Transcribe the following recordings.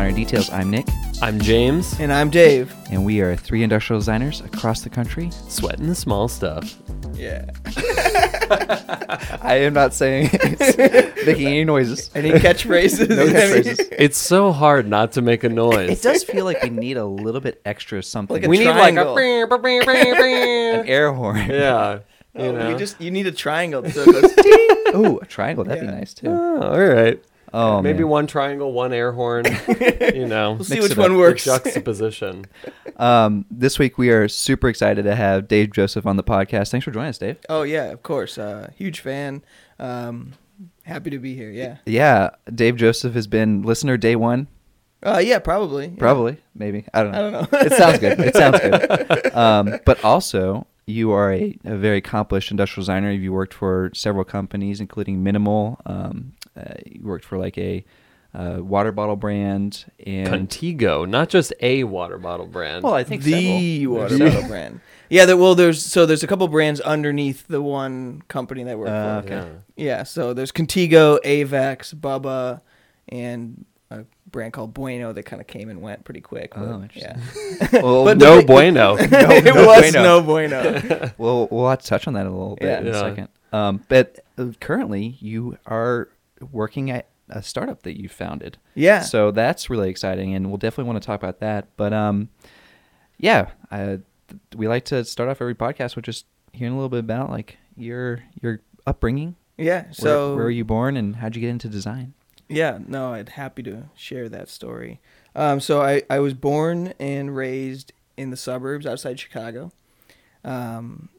welcome Minor Details. I'm Nick, I'm James, And I'm Dave. and we are three industrial designers across the country. sweating the small stuff. Yeah. I am not saying making any noises. Any catchphrases? No catchphrases. It's so hard not to make a noise. It does feel like we need a little bit extra something. Like a we need like a an air horn. yeah. Oh, you Oh, know. you just you need a triangle so it Ooh, a triangle. That'd Yeah. be nice too. Oh, all right. Oh, Maybe man. one triangle, one air horn. you know, We'll see Mix which one up. the works. juxtaposition. Um, this week we are super excited to have Dave Joseph on the podcast. Thanks for joining us, Dave. oh yeah, of course. Uh, huge fan. Um, happy to be here. Yeah. Yeah, Dave Joseph has been listener day one. Uh, yeah, probably. yeah. Probably, maybe. I don't know. I don't know. it sounds good. It sounds good. Um, but also, you are a, a very accomplished industrial designer. You've worked for several companies, including MNML. Um, uh, you worked for like a uh, water bottle brand and Contigo, not just a water bottle brand. well, I think the several. water bottle brand. Yeah, there, well, there's so there's a couple brands underneath the one company that I work Uh, for. okay. Yeah. Yeah, so there's Contigo, Avex, Bubba, and a brand called Bueno that kind of came and went pretty quick. But, Oh, yeah. Well, But no the- bueno. it no was bueno. no bueno. We'll we'll have to touch on that a little bit Yeah. in a second. Um, but uh, currently, you are working at a startup that you founded. Yeah. So that's really exciting, and we'll definitely want to talk about that. But um, yeah, I, we like to start off every podcast with just hearing a little bit about like your your upbringing. yeah. Where- So where, were you born, and how'd you get into design? Yeah, no, I'd happy to share that story. Um, so I, I was born and raised in the suburbs outside Chicago. Um,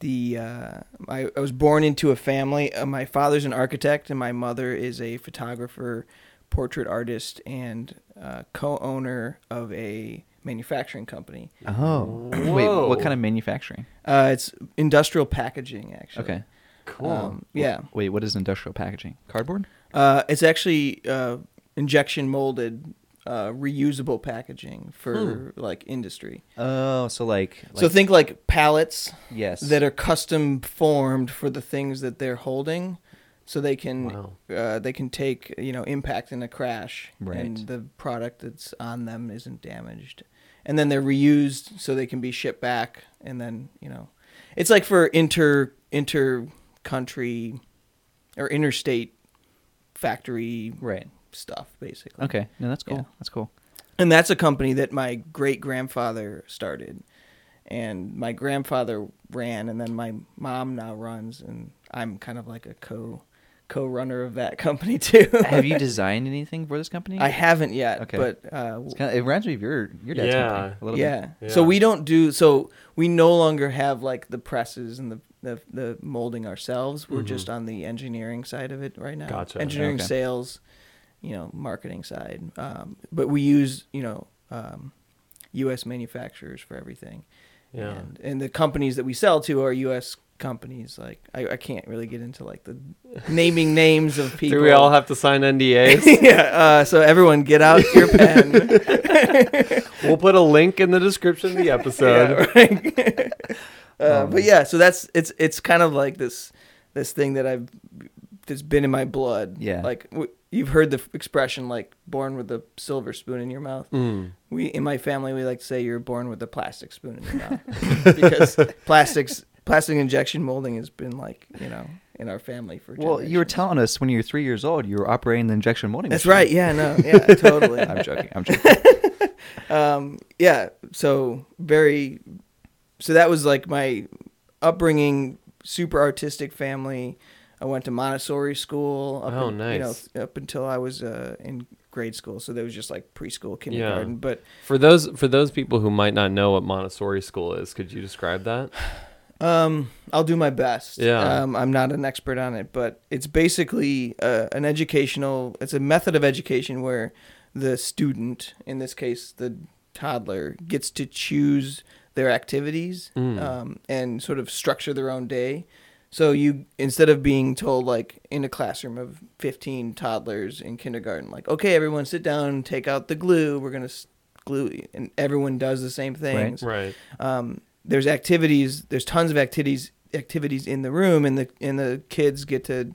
the uh, I, I was born into a family. Uh, my father's an architect and my mother is a photographer, portrait artist, and uh, co-owner of a manufacturing company. Oh, wait, what kind of manufacturing? Uh, it's industrial packaging, actually. Okay, Cool. Um, yeah. wait, what is industrial packaging? Cardboard? Uh, it's actually uh, injection molded, uh, reusable packaging for like industry. Oh, so like, so think like pallets yes, that are custom formed for the things that they're holding, so they can Wow. uh, they can take you know impact in a crash, Right. and the product that's on them isn't damaged, and then they're reused so they can be shipped back, and then you know, it's like for inter inter country or interstate factory right. Stuff basically. Okay, no, that's cool. Yeah. That's cool. And that's a company that my great grandfather started. And my grandfather ran and then my mom now runs and I'm kind of like a co co runner of that company too. Have you designed anything for this company? I haven't yet, Okay. but uh kinda, it reminds me of your your dad's Yeah. company a little yeah. Yeah. So we don't do so we no longer have like the presses and the the, the molding ourselves. We're Mhm. just on the engineering side of it right now. Gotcha. Engineering, Okay. sales, you know, marketing side. Um, but we use you know um, U.S. manufacturers for everything. Yeah. And, and the companies that we sell to are U.S. companies. Like I, I can't really get into like the naming names of people. Do we all have to sign NDAs? yeah. Uh, so everyone, get out your pen. we'll put a link in the description of the episode. Yeah, right. uh, Um, but yeah, so that's it's it's kind of like this this thing that I've that's been in my blood. Yeah. Like w- you've heard the f- expression like born with a silver spoon in your mouth. Mm. We in my family we like to say you're born with a plastic spoon in your mouth because plastics plastic injection molding has been like you know in our family for Well, you were telling us when you were three years old, you were operating the injection molding. That's machine. right. Yeah. No. Yeah. Totally. I'm joking. I'm joking. um, yeah. So very. So that was like my upbringing. Super artistic family. I went to Montessori school. Up Oh, in- nice. You know, up until I was uh, in grade school. So there was just like preschool, kindergarten. But For those for those people who might not know what Montessori school is, could you describe that? Um, I'll do my best. Yeah. Um, I'm not an expert on it, but it's basically uh, an educational. It's a method of education where the student, in this case the toddler, gets to choose their activities Mm. um, and sort of structure their own day. So you instead of being told like in a classroom of 15 toddlers in kindergarten, like okay, everyone sit down, take out the glue, we're gonna s- glue, and everyone does the same things Right. um, there's activities there's tons of activities activities in the room and the and the kids get to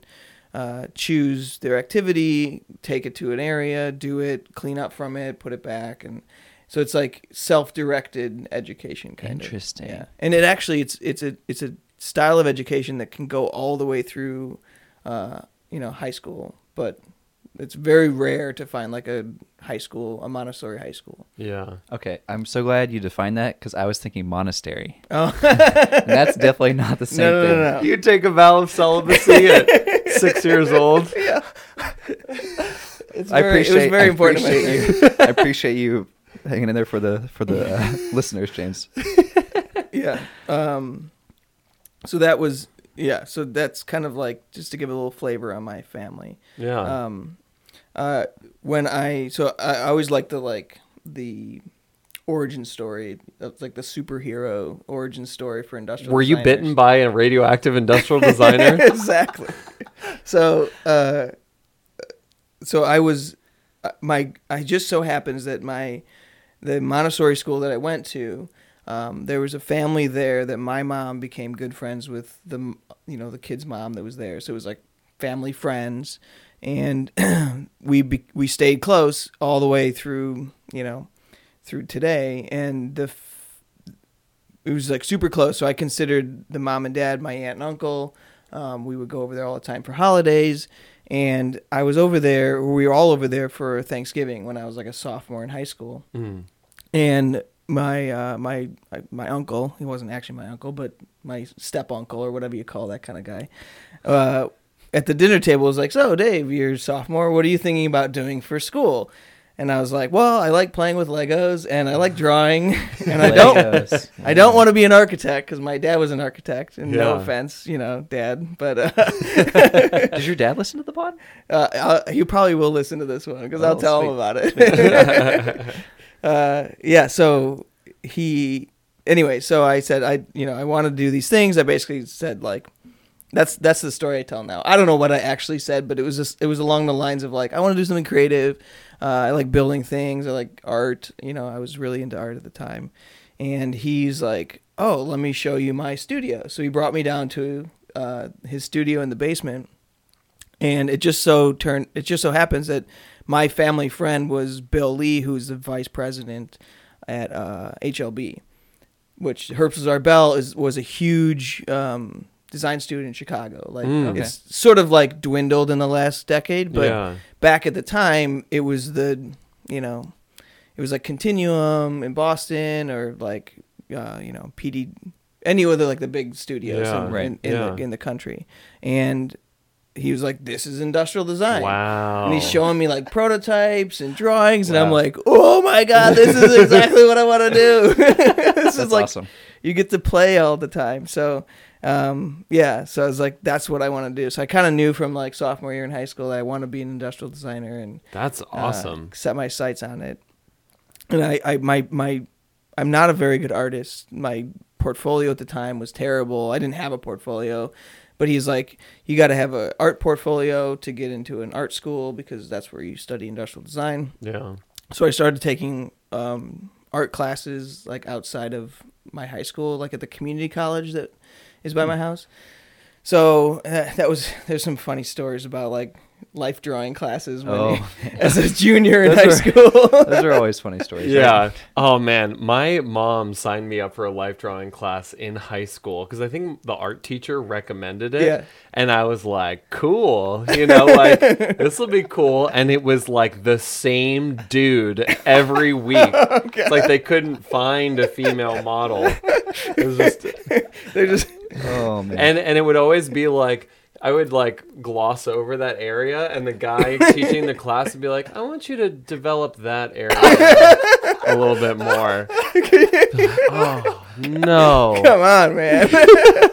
uh, choose their activity, take it to an area, do it, clean up from it, put it back, and so it's like self-directed education kind Interesting. of. Yeah, and it actually it's it's a it's a style of education that can go all the way through, uh, you know, high school, but it's very rare to find like a high school, a Montessori high school. Yeah. Okay, I'm so glad you defined that because I was thinking monastery. Oh, that's definitely not the same No, no, thing. no, no. You take a vow of celibacy at six years old. yeah. It's I very, appreciate it was very I important. to appreciate you. I appreciate you hanging in there for the for the uh, listeners, James. yeah. Um, so that was yeah. So that's kind of like just to give a little flavor on my family. Yeah. Um, uh, when I so I, I always like the like the origin story. It's like the superhero origin story for industrial. Were you bitten by a radioactive industrial designer? exactly. So, uh, so I was uh, my. I just so happens that my the Montessori school that I went to. Um, there was a family there that my mom became good friends with the you know the kid's mom that was there. So it was like family friends, and we be, we stayed close all the way through you know through today. And the f- it was like super close. So I considered the mom and dad my aunt and uncle. Um, we would go over there all the time for holidays. And I was over there, we were all over there for Thanksgiving when I was like a sophomore in high school. Mm. And my uh, my my uncle, he wasn't actually my uncle, but my step uncle or whatever you call that kind of guy, uh, at the dinner table was like, "So, Dave, you're a sophomore. What are you thinking about doing for school?" And I was like, "Well, I like playing with Legos and I like drawing, and I don't Legos. I don't want to be an architect because my dad was an architect. And no Yeah. offense, you know, dad, but uh, Does your dad listen to the pod? uh, uh, he probably will listen to this one because I'll Oh, tell sweet. him about it. Uh, yeah. So he, anyway. So I said, I, you know, I want to do these things. I basically said like, that's that's the story I tell now. I don't know what I actually said, but it was just it was along the lines of like, I want to do something creative. Uh, I like building things. I like art. You know, I was really into art at the time. And he's like, "Oh, let me show you my studio." So he brought me down to uh, his studio in the basement, and it just so turned. It just so happens that my family friend was Bill Lee, who's the vice president at uh, HLB, which Herbst LaZar Bell is was a huge um, design student in Chicago. Like Mm. Okay. it's sort of like dwindled in the last decade, but yeah. back at the time it was the you know it was like continuum in boston or like uh, you know pd any other like the big studios Yeah, in, right. in, in, Yeah. the, in the country and he was like this is industrial design Wow. and he's showing me like prototypes and drawings and i'm like oh my god this is exactly what i want to do this That's is like awesome. you get to play all the time. So, um, yeah, so I was like, that's what I want to do. So I kind of knew from like sophomore year in high school that I want to be an industrial designer and That's uh, awesome. set my sights on it. And I, I, my, my, I'm not a very good artist. My portfolio at the time was terrible. I didn't have a portfolio, but he's like, you got to have an art portfolio to get into an art school because that's where you study industrial design yeah. so I started taking um, art classes like outside of my high school, like at the community college that is by my house. So uh, that was there's some funny stories about like life drawing classes when Oh, as a junior in high are- school. those are always funny stories. Yeah. right? Oh man, my mom signed me up for a life drawing class in high school because I think the art teacher recommended it. Yeah. And I was like, cool, you know, like this will be cool. And it was like the same dude every week. It's like they couldn't find a female model. It was just They're just oh, oh man. and and it would always be like I would like gloss over that area, and the guy teaching the class would be like, "I want you to develop that area a little bit more." oh no! come on, man.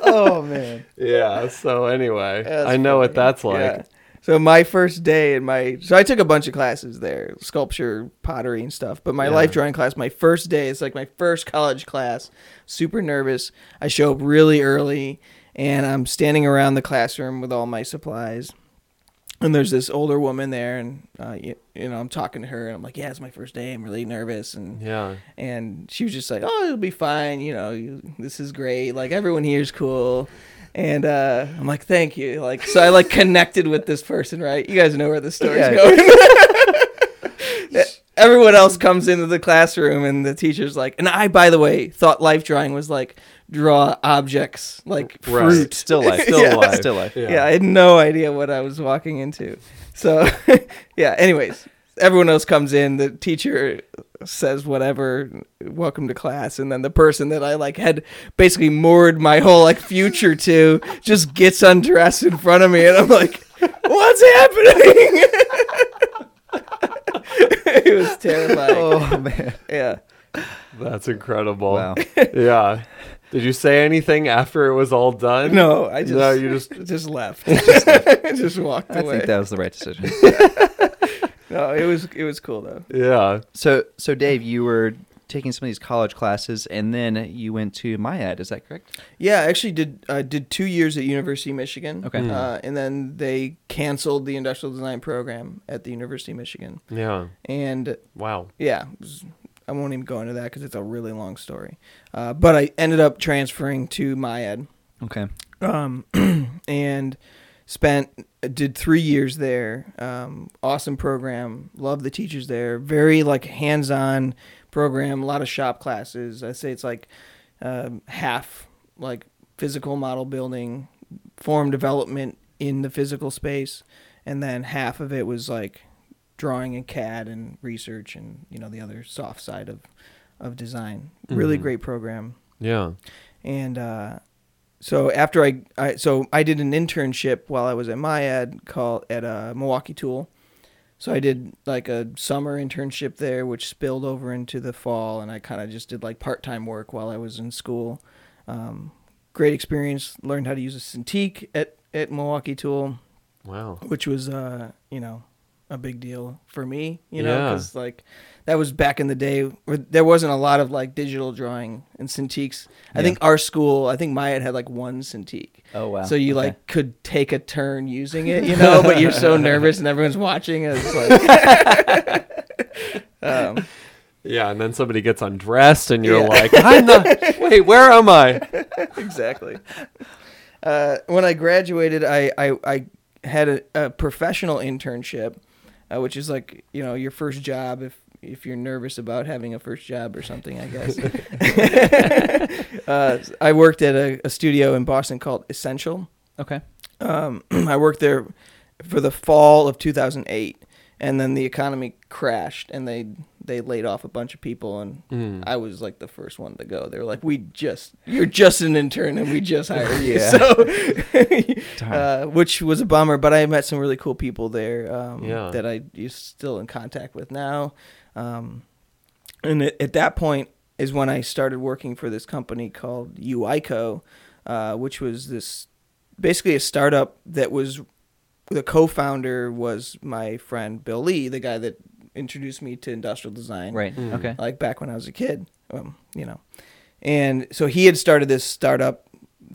oh man. Yeah. So anyway, That's I know what that's like. Yeah. So my first day in my so I took a bunch of classes there, sculpture, pottery, and stuff. But my Yeah. life drawing class, my first day, it's like my first college class. Super nervous. I show up really early, and I'm standing around the classroom with all my supplies. And there's this older woman there, and uh, you, you know I'm talking to her, and I'm like, "Yeah, it's my first day. I'm really nervous." And Yeah. and she was just like, "Oh, it'll be fine. You know, you, this is great. Like everyone here is cool." And uh, I'm like, thank you. Like, so I like connected with this person, right? You guys know where the story's Yeah. going. Everyone else comes into the classroom, and the teacher's like, and I, by the way, thought life drawing was like draw objects like Right. fruit. Still life. Still Yeah. life. Still life. Yeah. yeah. I had no idea what I was walking into. So, yeah, anyways, everyone else comes in, the teacher says whatever, welcome to class, and then the person that I like had basically moored my whole like future to just gets undressed in front of me and I'm like, "What's happening?" it was terrifying. Oh man. Yeah. That's incredible. Wow. Yeah. Did you say anything after it was all done? No, I just No, you just just left. just, walked away. I away. think that was the right decision. no, it was it was cool though. yeah. So, so Dave, you were taking some of these college classes, and then you went to MIAD. Is that correct? Yeah, I actually did I did two years at University of Michigan. Okay. Uh, and then they canceled the industrial design program at the University of Michigan. Yeah. And Wow. yeah, it was- I won't even go into that because it's a really long story. Uh, but I ended up transferring to MIAD. Okay. um, and spent did three years there. Um, awesome program. Love the teachers there. Very like hands on program. A lot of shop classes. I say it's like um, half like physical model building, form development in the physical space, and then half of it was like drawing and CAD and research and you know the other soft side of of design. Really Mhm. great program Yeah. and uh, so after I, I so I did an internship while I was at MIAD called at uh, Milwaukee Tool. So I did like a summer internship there, which spilled over into the fall, and I kind of just did like part time work while I was in school. Um, great experience. Learned how to use a Cintiq at at Milwaukee Tool, Wow. which was uh, you know a big deal for me. You know, Yeah. because like that was back in the day where there wasn't a lot of like digital drawing and Cintiqs. I Yeah. think our school, I think MIAD had like one Cintiq. Oh wow. So you Okay. like could take a turn using it, you know, but you're so nervous and everyone's watching. It's like, um, Yeah, and then somebody gets undressed, and you're Yeah. like, "I'm not. Wait, where am I?" exactly. Uh, when I graduated, I I, I had a, a professional internship, uh, which is like you know your first job if if you're nervous about having a first job or something. I guess. uh, I worked at a, a studio in Boston called Essential. okay. Um, I worked there for the fall of 2008, and then the economy crashed, and they they laid off a bunch of people, and Mm. I was like the first one to go. They were like, "We just you're just an intern, and we just hired you." So, uh, which was a bummer, but I met some really cool people there um, Yeah. that I still in contact with now. Um, and at, at that point is when I started working for this company called UICO, uh, which was this basically a startup that was the co-founder was my friend Bill Lee, the guy that introduced me to industrial design Right. Mm. Okay. like back when I was a kid, um, you know. And so he had started this startup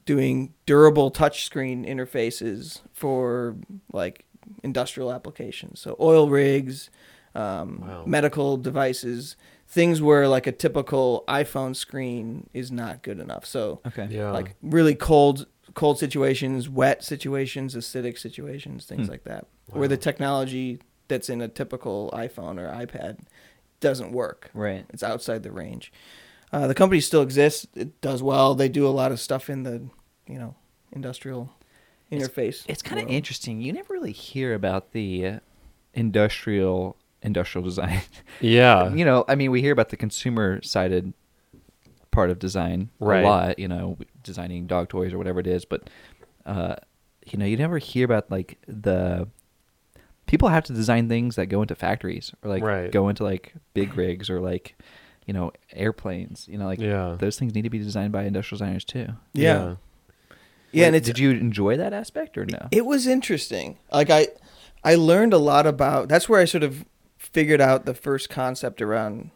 doing durable touchscreen interfaces for like industrial applications. So oil rigs, um, Wow. medical devices, things where like a typical iPhone screen is not good enough. So Okay. Yeah. like really cold cold situations, wet situations, acidic situations, things Hmm. like that, where the technology that's in a typical iPhone or iPad doesn't work. Right. It's outside the range. Uh, the company still exists. It does well. They do a lot of stuff in the, you know, industrial interface. It's kind of interesting. You never really hear about the uh, industrial industrial design. yeah. you know, I mean, we hear about the consumer sided part of design Right. a lot. You know, designing dog toys or whatever it is, but uh, you know, you never hear about like the people have to design things that go into factories or like Right. go into like big rigs or like you know airplanes. You know, like Yeah. those things need to be designed by industrial designers too. Yeah. Yeah, and Wait, it's did you enjoy that aspect or no? It was interesting. Like I, I learned a lot about. That's where I sort of figured out the first concept around,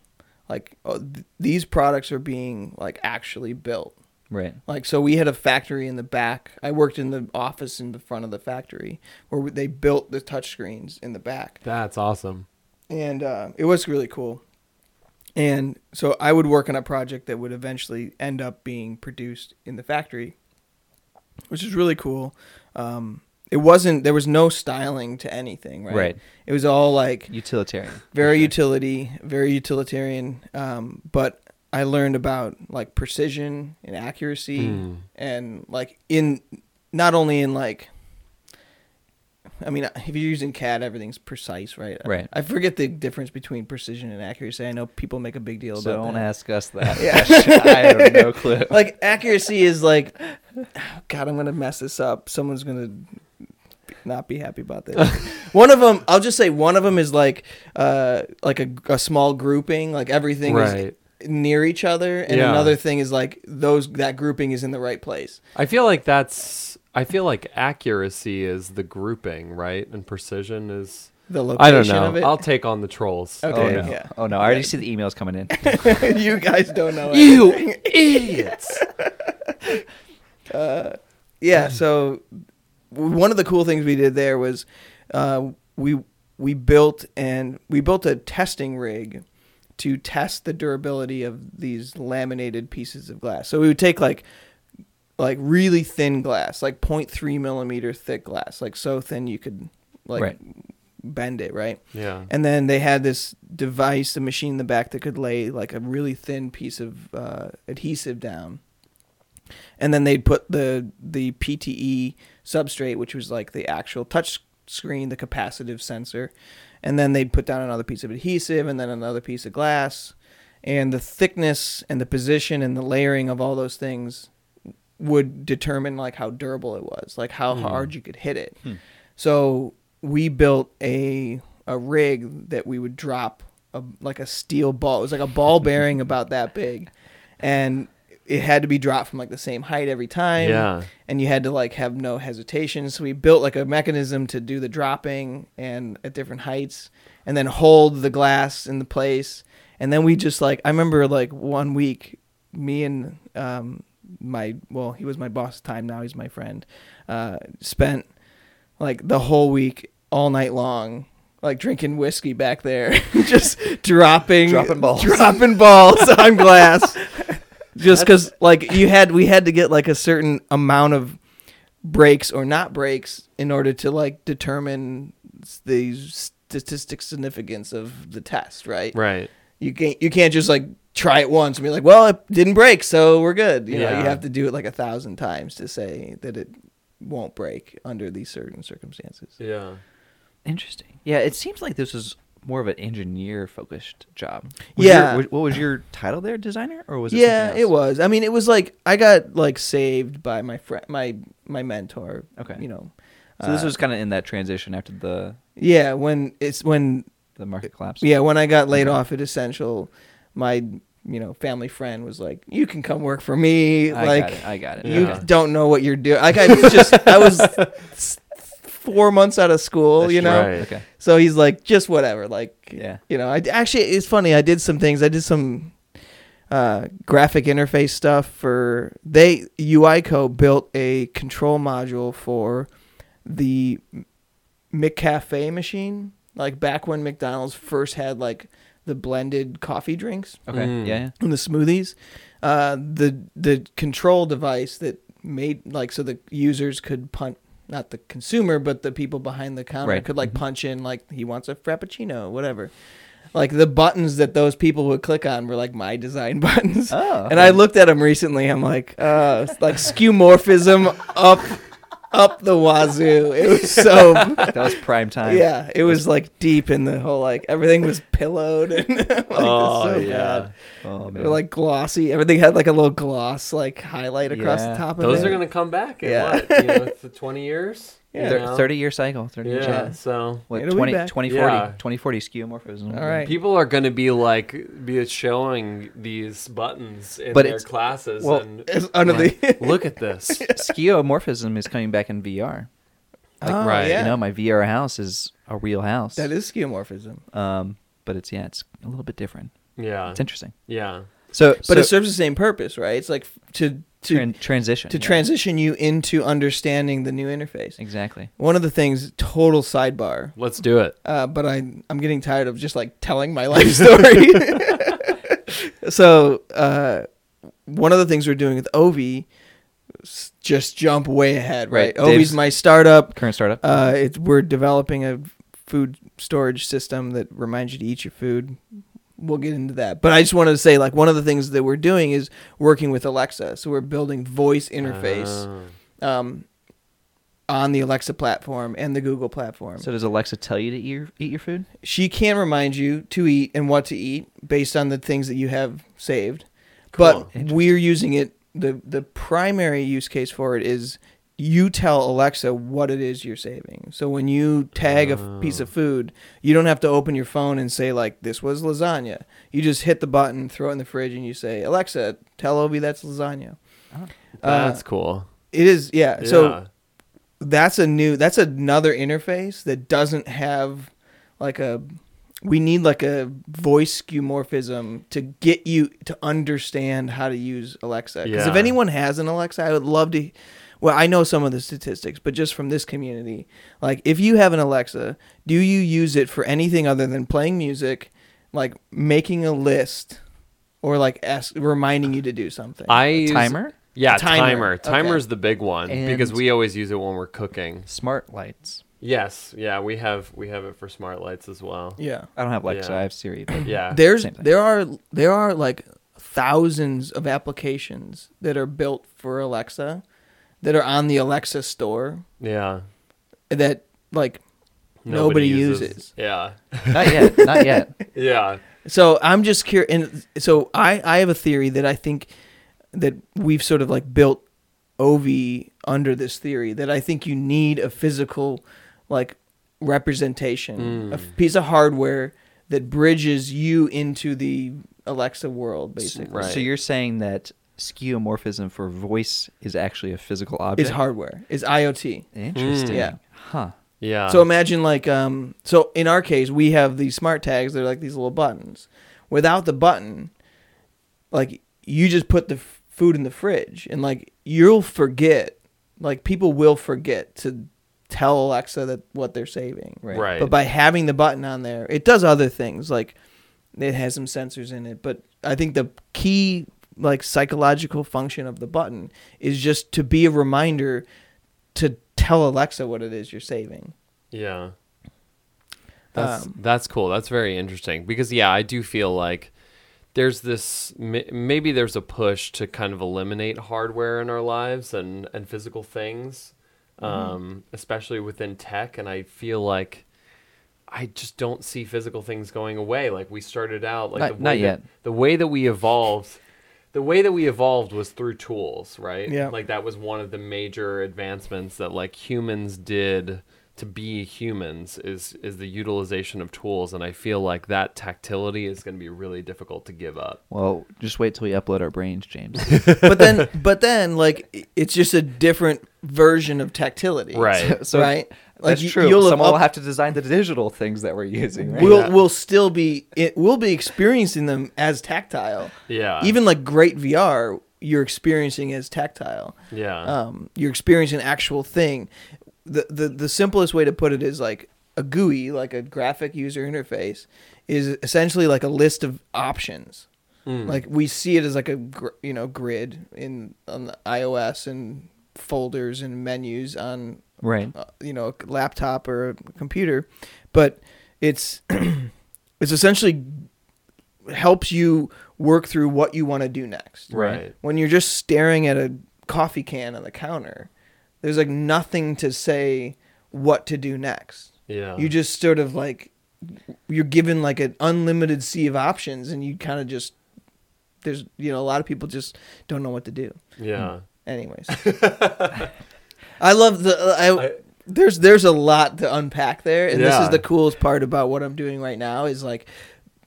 like oh, th- these products are being like actually built. Right. Like so, we had a factory in the back. I worked in the office in the front of the factory where they built the touchscreens in the back, That's awesome. and uh, it was really cool. And so I would work on a project that would eventually end up being produced in the factory. which is really cool. Um, it wasn't there was no styling to anything, right? Right. It was all like Utilitarian. very sure. utility, very utilitarian. Um, but I learned about like precision and accuracy, Hmm. and like in not only in like. I mean, if you're using CAD, everything's precise, right? Right. I forget the difference between precision and accuracy. I know people make a big deal So about don't that. ask us that. Yeah. I have no clue. like accuracy is like god i'm gonna mess this up someone's gonna not be happy about this one of them i'll just say one of them is like uh like a, a small grouping like everything Right. is near each other and Yeah. another thing is like those that grouping is in the right place I feel like that's. I feel like accuracy is the grouping, right? And precision is. the location I don't know. of it I'll take on the trolls. Okay. oh no! yeah. Oh no! I already see the emails coming in. you guys don't know You anything. idiots! yeah so one of the cool things we did there was uh, we we built and we built a testing rig to test the durability of these laminated pieces of glass so we would take like like really thin glass like 0.3 millimeter thick glass like so thin you could like Right. bend it right Yeah. and then they had this device, a machine in the back that could lay like a really thin piece of uh, adhesive down. And then they'd put the the PTE substrate, which was like the actual touch screen, the capacitive sensor, and then they'd put down another piece of adhesive and then another piece of glass, and the thickness and the position and the layering of all those things would determine like how durable it was, like how Hmm. hard you could hit it. Hmm. So we built a a rig that we would drop a, like a steel ball. It was like a ball bearing about that big, and it had to be dropped from like the same height every time. Yeah. and you had to like have no hesitation. So we built like a mechanism to do the dropping and at different heights, and then hold the glass in the place. And then we just like I remember like one week, me and um my well he was my boss at the time now he's my friend, uh spent like the whole week all night long like drinking whiskey back there just dropping Dropping balls. dropping balls on glass just because like you had we had to get like a certain amount of breaks or not breaks in order to like determine the statistic significance of the test right Right. you can't you can't just like try it once and be like well it didn't break so we're good you know you have to do it like a thousand times to say that it won't break under these certain circumstances Yeah. Interesting. Yeah, it seems like this was more of an engineer focused job. Was Yeah. your- what was your title there? Designer or was it? yeah it was i mean it was like i got like saved by my friend my my mentor Okay. you know So this Uh, was kind of in that transition after the yeah when it's when the market collapsed. Yeah, when I got laid off at Essential, my you know family friend was like, "You can come work for me." I like got it. I got it. you Yeah. don't know what you're doing. Like I was just I was four months out of school, That's you know. Right. Okay. So he's like, just whatever. Like Yeah. you know, I actually it's funny. I did some things. I did some uh, graphic interface stuff for they UICO built a control module for the McCafe machine. Like back when McDonald's first had like the blended coffee drinks Okay. Mm. Yeah. yeah. and the smoothies, uh, the the control device that made like so the users could punch not the consumer but the people behind the counter Right. could like Mhm. punch in like he wants a frappuccino whatever like the buttons that those people would click on were like my design buttons Oh. and i looked at them recently i'm like uh like skeuomorphism up up the wazoo it was so that was prime time. yeah it was like deep in the whole like everything was pillowed and like, oh so yeah. bad. Oh They man. were like glossy. Everything had like a little gloss like highlight across Yeah. the top of Those it. Those are gonna come back in Yeah. what? You know, th- twenty years. Yeah. You Thir- know? 30 year cycle. 30 year Yeah. cycle. So What, It'll be 20, back. 2040, Yeah. 2040 skeuomorphism. All right. people are gonna be like be showing these buttons in But their it's- classes well, and It's under the look at this. Skeuomorphism is coming back in VR. oh, right, Yeah. You know, my VR house is a real house. that is skeuomorphism. Um, but it's yeah, it's a little bit different. Yeah. It's interesting. Yeah. So, But so it serves the same purpose, right? It's like f- to to tran- transition to yeah. transition you into understanding the new interface. Exactly. One of the things, total sidebar, Let's do it. uh, but I I'm getting tired of just like telling my life story. so uh, one of the things we're doing with Ovie, just jump way ahead, right? Right, Ovie's my startup. Current startup. Uh, it's we're developing a food storage system that reminds you to eat your food. We'll get into that, but I just wanted to say, like, one of the things that we're doing is working with Alexa. So we're building voice interface Oh. um, on the Alexa platform and the Google platform. so does Alexa tell you to eat your, eat your food? she can remind you to eat and what to eat based on the things that you have saved. But we're using it the the primary use case for it is you tell Alexa what it is you're saving. So when you tag a f- piece of food, you don't have to open your phone and say like this was lasagna. You just hit the button, throw it in the fridge and you say, "Alexa, tell Ovie that's lasagna." Uh, That's cool. It is yeah. So that's a new that's another interface that doesn't have like a we need like a voice skeuomorphism to get you to understand how to use Alexa. Because if anyone has an Alexa, I would love to. Well, I know some of the statistics, but just from this community, like if you have an Alexa, do you use it for anything other than playing music, like making a list, or like ask, reminding you to do something? I Timer? Yeah, Timer. timer. Okay. Timer's the big one because we always use it when we're cooking. Smart lights. Yes, yeah, we have we have it for smart lights as well. yeah. I don't have Alexa. Yeah. I have Siri. But Yeah. There's there are there are like thousands of applications that are built for Alexa that are on the Alexa store Yeah. that like Nobody uses. Yeah. not yet. Not yet. Yeah. so I'm just curious and so I I have a theory that I think that we've sort of like built Ovie under this theory that I think you need a physical like representation a Mm. piece of hardware that bridges you into the Alexa world basically Right. So you're saying that skeuomorphism for voice is actually a physical object? is hardware is IoT Interesting. Mm. Yeah. Huh. Yeah. So imagine like um so in our case we have these smart tags they're like these little buttons. Without the button like you just put the f- food in the fridge and like you'll forget like people will forget to tell Alexa that what they're saving. Right. Right. But by having the button on there, it does other things like it has some sensors in it, but I think the key like psychological function of the button is just to be a reminder to tell Alexa what it is you're saving. Yeah. That's Um, that's cool. That's very interesting because yeah, I do feel like there's this maybe there's a push to kind of eliminate hardware in our lives and and physical things, Mm-hmm. um, especially within tech. And I feel like I just don't see physical things going away. Like we started out, like Not- the way not that, yet. The way that we evolved. The way that we evolved was through tools, right? Yeah. Like that was one of the major advancements that like humans did to be humans is is the utilization of tools and I feel like that tactility is going to be really difficult to give up. Well, just wait till we upload our brains, James. but then but then like it's just a different version of tactility. Right. so right? Like that's you- true. you'll have Someone will have to design the digital things that we're using, right? We'll Yeah. we'll still be it we'll be experiencing them as tactile. Yeah. Even like great VR, you're experiencing as tactile. yeah. um, you're experiencing an actual thing. The, the the simplest way to put it is like a GUI, like a graphic user interface, is essentially like a list of options. Mm. Like we see it as like a gr- you know grid in on the iOS and folders and menus on right. uh, you know a laptop or a computer, but it's it's essentially helps you work through what you want to do next right. when you're just staring at a coffee can on the counter, there's like nothing to say what to do next. Yeah. You just sort of like you're given like an unlimited sea of options and you kind of just there's you know a lot of people just don't know what to do. yeah. Anyways. I love the I, I- there's there's a lot to unpack there and this is the coolest part about what I'm doing right now is like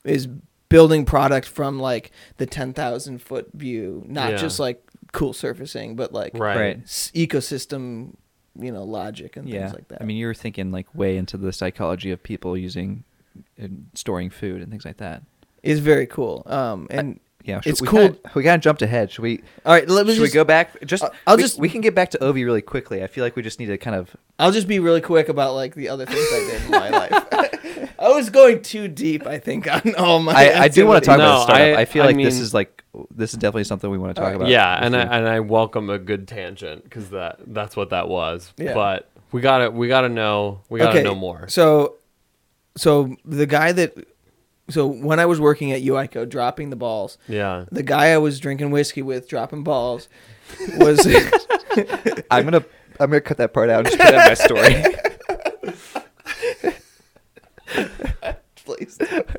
is building product from like the 10,000 foot view, not Yeah. just like cool surfacing, but like Right. Right. s- ecosystem, you know, logic and Yeah. things like that. I mean, you're thinking like way into the psychology of people using and storing food and things like that. it's very cool. Um, and Yeah, It's we cool- Kinda, we kind of jumped ahead. Should we? all right, let me Should just, we go back? Just I'll- I'll we, just- we can get back to Ovie really quickly. I feel like we just need to kind of. I'll just be really quick about like the other things I did in my life. I was going too deep. I think on all my. I, I do want to talk No, about startup. I- I, feel I like this is like this is definitely something we want to talk Alright. about. yeah, and I and I welcome a good tangent because that that's what that was. Yeah. But we gotta we gotta know we gotta know more. So, so the guy that, so when I was working at UICO, dropping the balls, Yeah. the guy I was drinking whiskey with, dropping balls, was I'm gonna I'm gonna cut that part out and just put that in my story. please.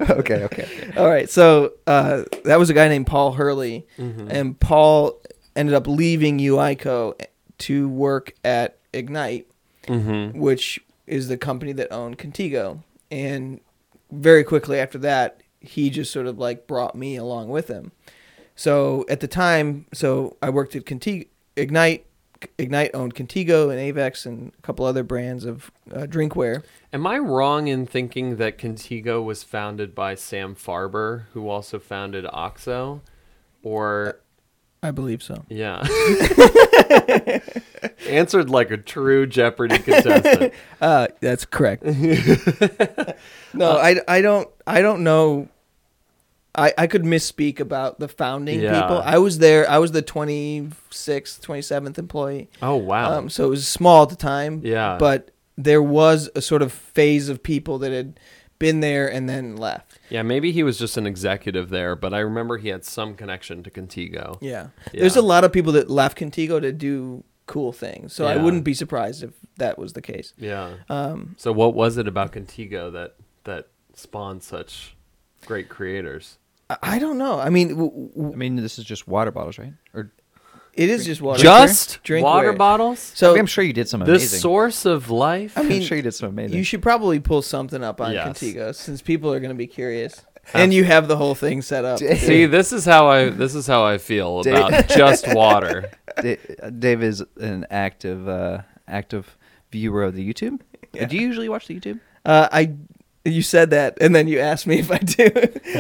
okay, okay. All right, so uh, that was a guy named Paul Hurley, Mm-hmm. and Paul ended up leaving UICO to work at Ignite, Mm-hmm. which is the company that owned Contigo. And very quickly after that, he just sort of like brought me along with him. So at the time, so I worked at Contigo, Ignite. Ignite owned Contigo and Avex and a couple other brands of uh, drinkware. Am I wrong in thinking that Contigo was founded by Sam Farber, who also founded Oxo? Or I believe so. yeah. Answered like a true Jeopardy contestant. Uh, that's correct. no, I, I don't I don't know. I, I could misspeak about the founding Yeah. people. I was there. I was the 26th, 27th employee. Oh wow. Um, so it was small at the time. Yeah. But there was a sort of phase of people that had been there and then left. yeah, maybe he was just an executive there, but I remember he had some connection to Contigo. Yeah. Yeah. There's a lot of people that left Contigo to do cool things. So I wouldn't be surprised if that was the case. Yeah. Um, So what was it about Contigo that that spawned such great creators? I- I don't know. I mean, w- w- I mean, this is just water bottles, right? Or it is just water. Just Drinkware. water bottles? So I mean, I'm sure you did some The amazing. The source of life? I I mean, am sure you did some amazing. You should probably pull something up on Yes. Contigo since people are going to be curious, and you have the whole thing set up. See, this is how I this is how I feel Dave- about just water. Dave is an active uh, active viewer of the YouTube. Yeah. Do you usually watch the YouTube? Uh, I, you said that, and then you asked me if I do.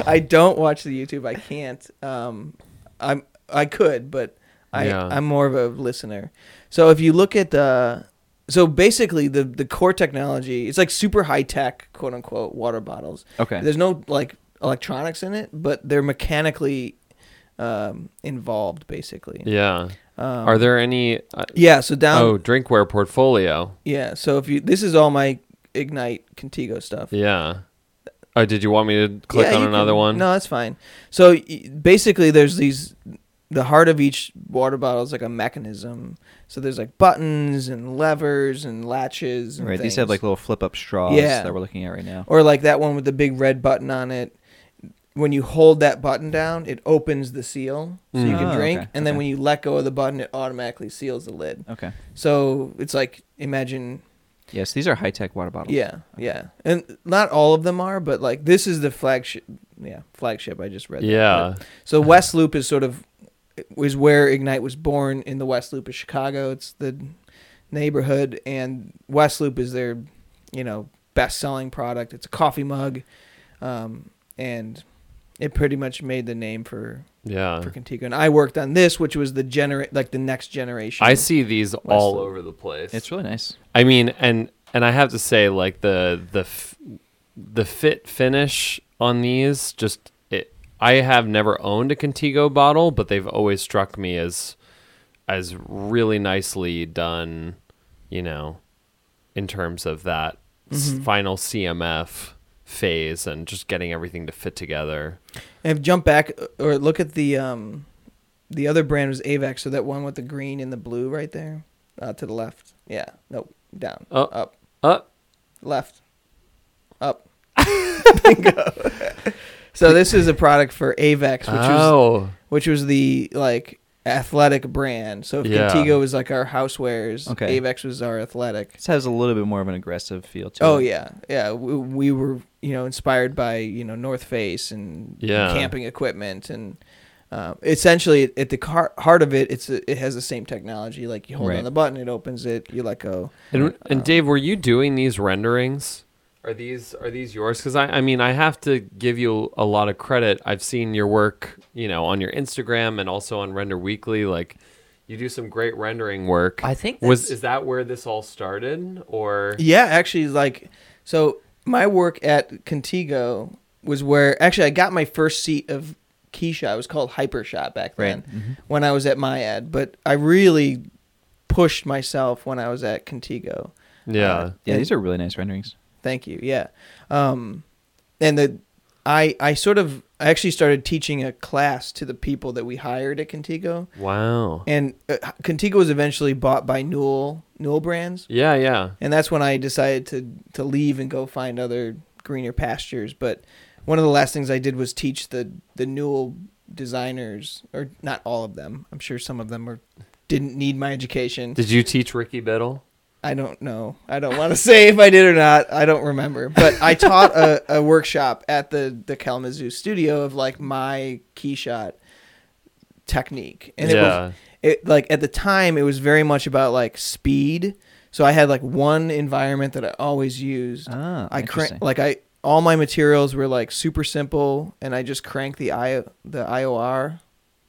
I don't watch the YouTube. I can't. Um, I'm. I could, but I. Yeah. I'm more of a listener. So if you look at the, so basically the the core technology, it's like super high tech, quote unquote, water bottles. Okay. There's no like electronics in it, but they're mechanically um, involved, basically. Yeah. Um, Are there any uh, Yeah. So down. Oh, drinkware portfolio. Yeah. So if you, this is all my Ignite Contigo stuff. Yeah. Oh, did you want me to click Yeah, on another can- one? No, that's fine. So y- basically, there's these. The heart of each water bottle is like a mechanism. So there's like buttons and levers and latches. And Right. These have like little flip up straws Yeah. that we're looking at right now. or like that one with the big red button on it. When you hold that button down, it opens the seal so you Mm. can Oh, drink. okay, And then okay. when you let go of the button, it automatically seals the lid. Okay. So it's like imagine Yes, these are high tech water bottles. Yeah, yeah, and not all of them are, but like this is the flagship. Yeah, flagship. I just read. that. Yeah. But- so West Loop is sort of is where Ignite was born in the West Loop of Chicago. It's the neighborhood, and West Loop is their, you know, best selling product. It's a coffee mug, um, and it pretty much made the name for Yeah. for Contigo. And I worked on this, which was the genera- like the next generation. I see these all Loop. over the place. It's really nice. I mean, and and I have to say, like the the f- the fit finish on these, just it. I have never owned a Contigo bottle, but they've always struck me as as really nicely done. You know, in terms of that Mhm. final CMF phase and just getting everything to fit together. And if jump back uh, or look at the um, the other brand was Avex, so that one with the green and the blue right there, uh, to the left. Yeah, no, down, Oh. up, Uh, left, up. Bingo. so this is a product for Avex, which was oh, which was the like athletic brand. So if Yeah. Contigo was like our housewares, Okay. Avex was our athletic. This has a little bit more of an aggressive feel to it. Oh yeah, yeah. We, we were you know inspired by you know North Face and Yeah. camping equipment and uh, essentially at the car- heart of it, it's a, it has the same technology. Like you hold Right. on the button, it opens it. You let go. And, and Uh, Dave, were you doing these renderings? Are these are these yours? Because I, I mean, I have to give you a lot of credit. I've seen your work, you know, on your Instagram and also on Render Weekly. Like, you do some great rendering work. I think was is that where this all started, or Yeah, actually, like so my work at Contigo was where actually I got my first seat of Keyshot. It was called Hypershot back then Right. Mhm. when I was at MIAD, but I really pushed myself when I was at Contigo. Yeah. Uh, Yeah, and- these are really nice renderings. Thank you. Yeah. Um, and the I I sort of I actually started teaching a class to the people that we hired at Contigo, wow. and uh, Contigo was eventually bought by Newell Newell Brands, Yeah, yeah. and that's when I decided to to leave and go find other greener pastures. But one of the last things I did was teach the the Newell designers, or not all of them. I'm sure some of them were didn't need my education. Did you teach Ricky Biddle? I don't know. I don't want to say if I did or not. I don't remember. But I taught a, a workshop at the the Kalamazoo studio of like my KeyShot technique, and it was it like at the time it was very much about like speed. So I had like one environment that I always used. Ah, I crank like I all my materials were like super simple, and I just cranked the I the IOR,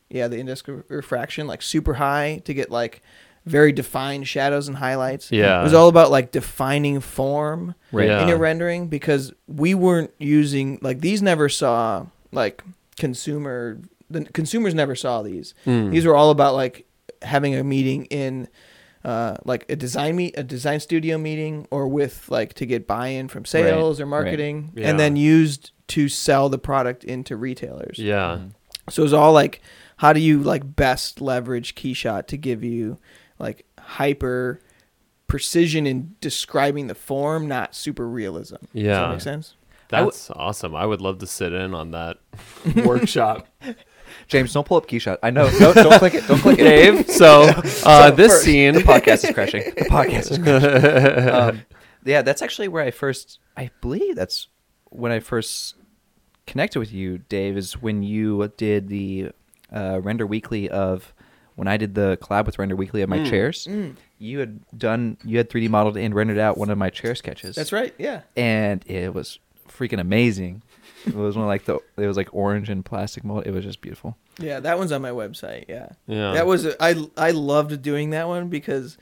yeah, the index of refraction like super high to get like very defined shadows and highlights. Yeah. it was all about like defining form Right. Yeah. in your rendering because we weren't using like these never saw like consumer the consumers never saw these. Mm. These were all about like having a meeting in uh, like a design meet a design studio meeting or with like to get buy-in from sales or right. marketing Yeah. and then used to sell the product into retailers. Yeah. So it was all like how do you like best leverage Keyshot to give you like hyper precision in describing the form, not super realism. Does that Yeah. make sense? That's awesome. I would love to sit in on that workshop. James, don't pull up Keyshot. I know. No, don't click it. Don't click it. Dave, so uh, this first, scene. The podcast is crashing. The podcast is crashing. um, yeah, that's actually where I first. I believe that's when I first connected with you, Dave. Is when you did the uh, render weekly of when I did the collab with Render Weekly of my Mm. chairs. You had done. You had 3D modeled and rendered out one of my chair sketches. That's right. Yeah. and it was freaking amazing. It was one of like the. It was like orange and plastic mold. It was just beautiful. Yeah, that one's on my website. Yeah. Yeah. That was I I loved doing that one because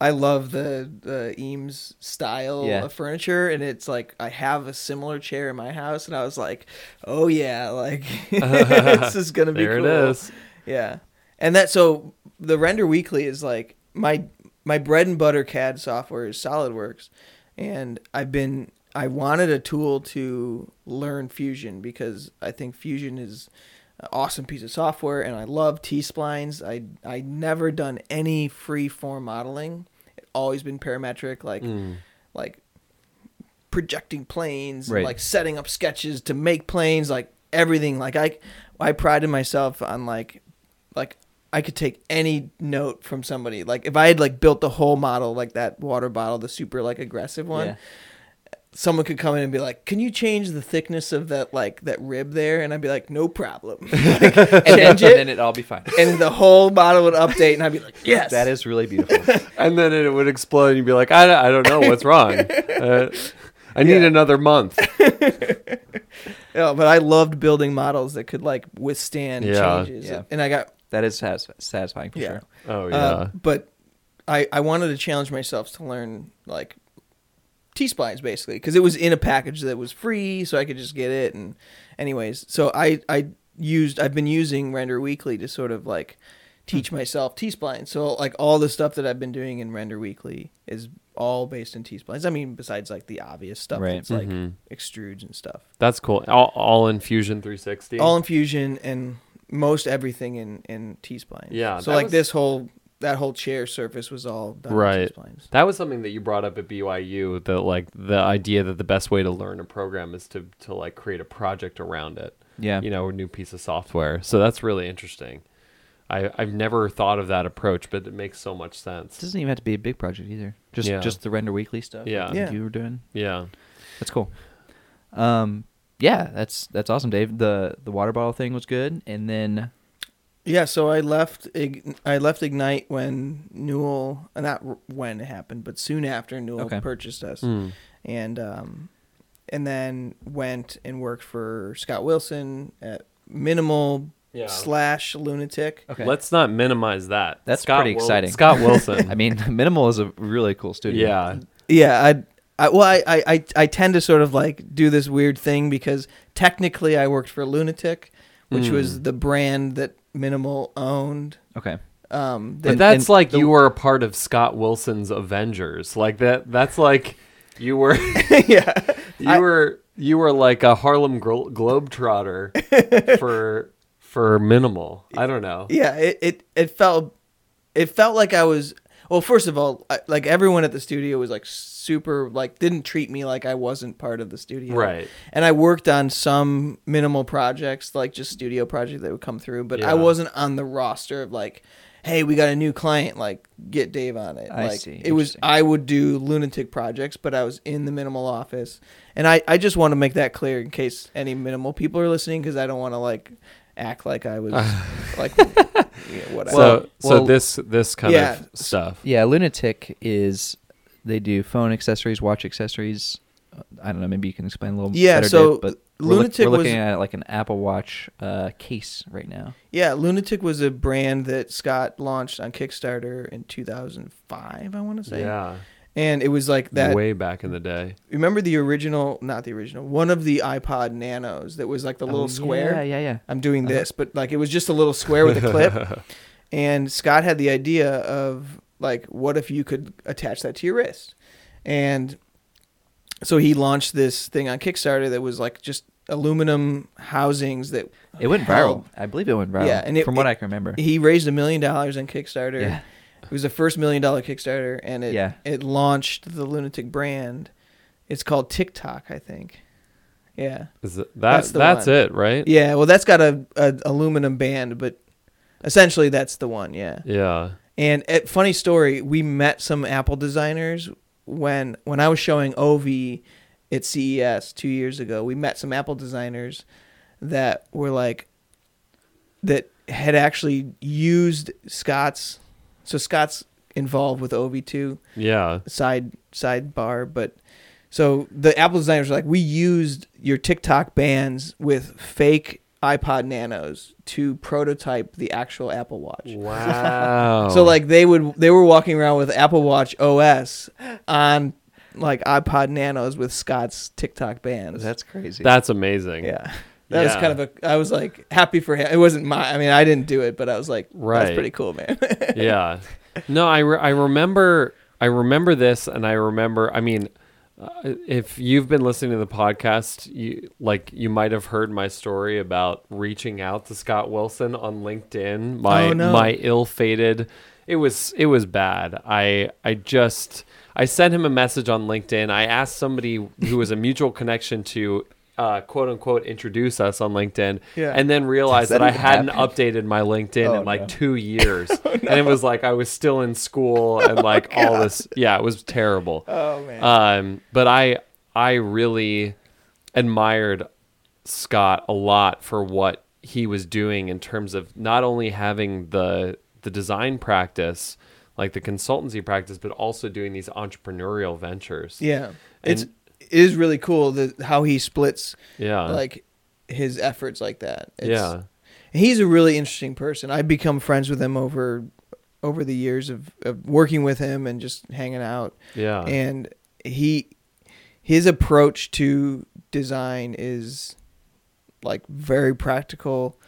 I love the the Eames style Yeah. of furniture and it's like I have a similar chair in my house and I was like, "Oh yeah, like this is going to be there cool." it is. Yeah. And that so the Render Weekly is like my my bread and butter CAD software is SolidWorks and I've been I wanted a tool to learn Fusion because I think Fusion is an awesome piece of software and I love T splines. I I never done any free form modeling. It's always been parametric like Mm. like projecting planes, Right. like setting up sketches to make planes, like everything. Like I, I prided myself on like, like I could take any note from somebody. Like if I had like built the whole model, like that water bottle, the super like aggressive one, Yeah. someone could come in and be like, "Can you change the thickness of that like that rib there?" And I'd be like, "No problem." and, then, Change it. and then it'd all be fine. and the whole model would update, and I'd be like, "Yes." That is really beautiful. And then it would explode, and you'd be like, I, I don't know what's wrong. Uh, I need Yeah. another month. Yeah, but I loved building models that could like withstand Yeah. changes. Yeah. And I got that is satis- satisfying for Yeah. sure. Oh, yeah. Uh, but I I wanted to challenge myself to learn like T splines basically because it was in a package that was free, so I could just get it. And anyways, so I I used I've been using Render Weekly to sort of like teach myself T splines. So like all the stuff that I've been doing in Render Weekly is all based in T splines. I mean, besides like the obvious stuff, Right. that's like extrudes and stuff. That's cool. All, all in Fusion 360. all in Fusion and most everything in in T splines. Yeah, So like was- this whole that whole chair surface was all done Right. T splines. That was something that you brought up at BYU. That like the idea that the best way to learn a program is to to like create a project around it. Yeah. You know, a new piece of software. So that's really interesting. I I've never thought of that approach, but it makes so much It sense. doesn't even have to be a big project either. Just Yeah. just the render weekly stuff. Yeah. like Yeah. You were doing. Yeah. That's cool. Um, yeah, that's that's awesome, Dave. The the water bottle thing was good, and then Yeah, so I left Ig- I left Ignite when Newell uh, not when it happened, but soon after Newell Okay. purchased us. Mm. And um and then went and worked for Scott Wilson at MNML Yeah. slash LunaTik. okay, Let's not minimize that. That's pretty Wil- exciting. Scott Wilson. I mean, MNML is a really cool studio. yeah. Yeah, I I, well, I, I, I, tend to sort of like do this weird thing because technically I worked for LunaTik, which was Mm. the brand that MNML owned. Okay. Um, But that's like the- you were a part of Scott Wilson's Avengers. Like that. That's like you were. yeah. You I- were. You were like a Harlem Glo- Globetrotter for for MNML. I don't know. Yeah, it, it it felt it felt like I was well. First of all, I, like everyone at the studio was like super like didn't treat me like I wasn't part of the studio. Right. And I worked on some MNML projects, like just studio projects that would come through, but Yeah. I wasn't on the roster of like, hey, we got a new client, like get Dave on it. I like see. it was I would do LunaTik projects, but I was in the MNML office. And I, I just want to make that clear in case any MNML people are listening because I don't want to like act like I was like yeah, whatever. So Well- so this this kind Yeah. of stuff. Yeah, LunaTik is they do phone accessories, watch accessories. Uh, I don't know. Maybe you can explain a little. Yeah, better, so Dave, but we're, look- LunaTik we're looking was- at like an Apple Watch uh, case right now. Yeah, LunaTik was a brand that Scott launched on Kickstarter in 2005, I want to say. Yeah. And it was like that. Way back in the day. Remember the original, not the original, one of the iPod Nanos that was like the little Oh, square? Yeah, yeah, yeah. I'm doing this, but like it was just a little square with a clip. And Scott had the idea of like, what if you could attach that to your wrist? And so he launched this thing on Kickstarter that was like just aluminum housings that It went held- viral. I believe it went viral. Yeah, and it- from what it- I can remember. He raised a million dollars on Kickstarter. Yeah. It was the first million dollar Kickstarter, and it Yeah. it launched the LunaTik brand. It's called TikTok, I think. Yeah, Is it, That's that, the that's one. it, right? yeah. Well, that's got a, a aluminum band, but essentially that's the one. Yeah. Yeah. And at, funny story, we met some Apple designers when when I was showing Ovie at CES two years ago. We met some Apple designers that were like that had actually used Scott's. So Scott's involved with Ovie too Yeah. side sidebar, but so the Apple designers were like, we used your TikTok bands with fake iPod Nanos to prototype the actual Apple Watch. Wow. So like they would they were walking around with Apple Watch OS on like iPod Nanos with Scott's TikTok bands. That's crazy. that's amazing. yeah. That was kind of a I was like happy for him. It wasn't my I mean I didn't do it, but I was like Right. that's pretty cool, man. yeah. No, I, re- I remember I remember this, and I remember. I mean, uh, if you've been listening to the podcast, you like you might have heard my story about reaching out to Scott Wilson on LinkedIn. My Oh, no. my ill-fated. It was it was bad. I I just I sent him a message on LinkedIn. I asked somebody who was a mutual connection to. Uh, quote unquote introduce us on LinkedIn Yeah. and then realized that, that I hadn't happen? updated my LinkedIn Oh, in like no. two years. And it was like I was still in school and like all this. Yeah, it was terrible. oh man. Um, but I I really admired Scott a lot for what he was doing in terms of not only having the the design practice, like the consultancy practice, but also doing these entrepreneurial ventures. yeah. It's and- it is really cool that how he splits Yeah. like his efforts like that. It's, yeah. he's a really interesting person. I've become friends with him over over the years of, of working with him and just hanging out. Yeah. And he his approach to design is like very practical,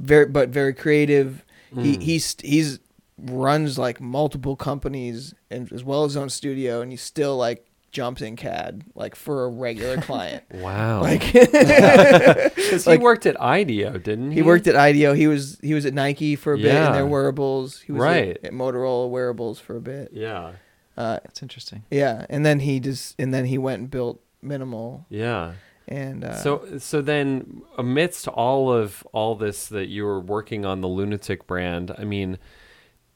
very but very creative. He Mm. he's he's runs like multiple companies and as well as his own studio and he still like jumps in CAD like for a regular client. wow. like Because he worked at IDEO, didn't he? He worked at IDEO. He was he was at Nike for a bit Yeah. in their wearables. He was Right. at, at Motorola wearables for a bit. Yeah. Uh, That's interesting. yeah, and then he just and then he went and built MNML. Yeah. And uh, so so then amidst all of all this that you were working on the LunaTik brand i mean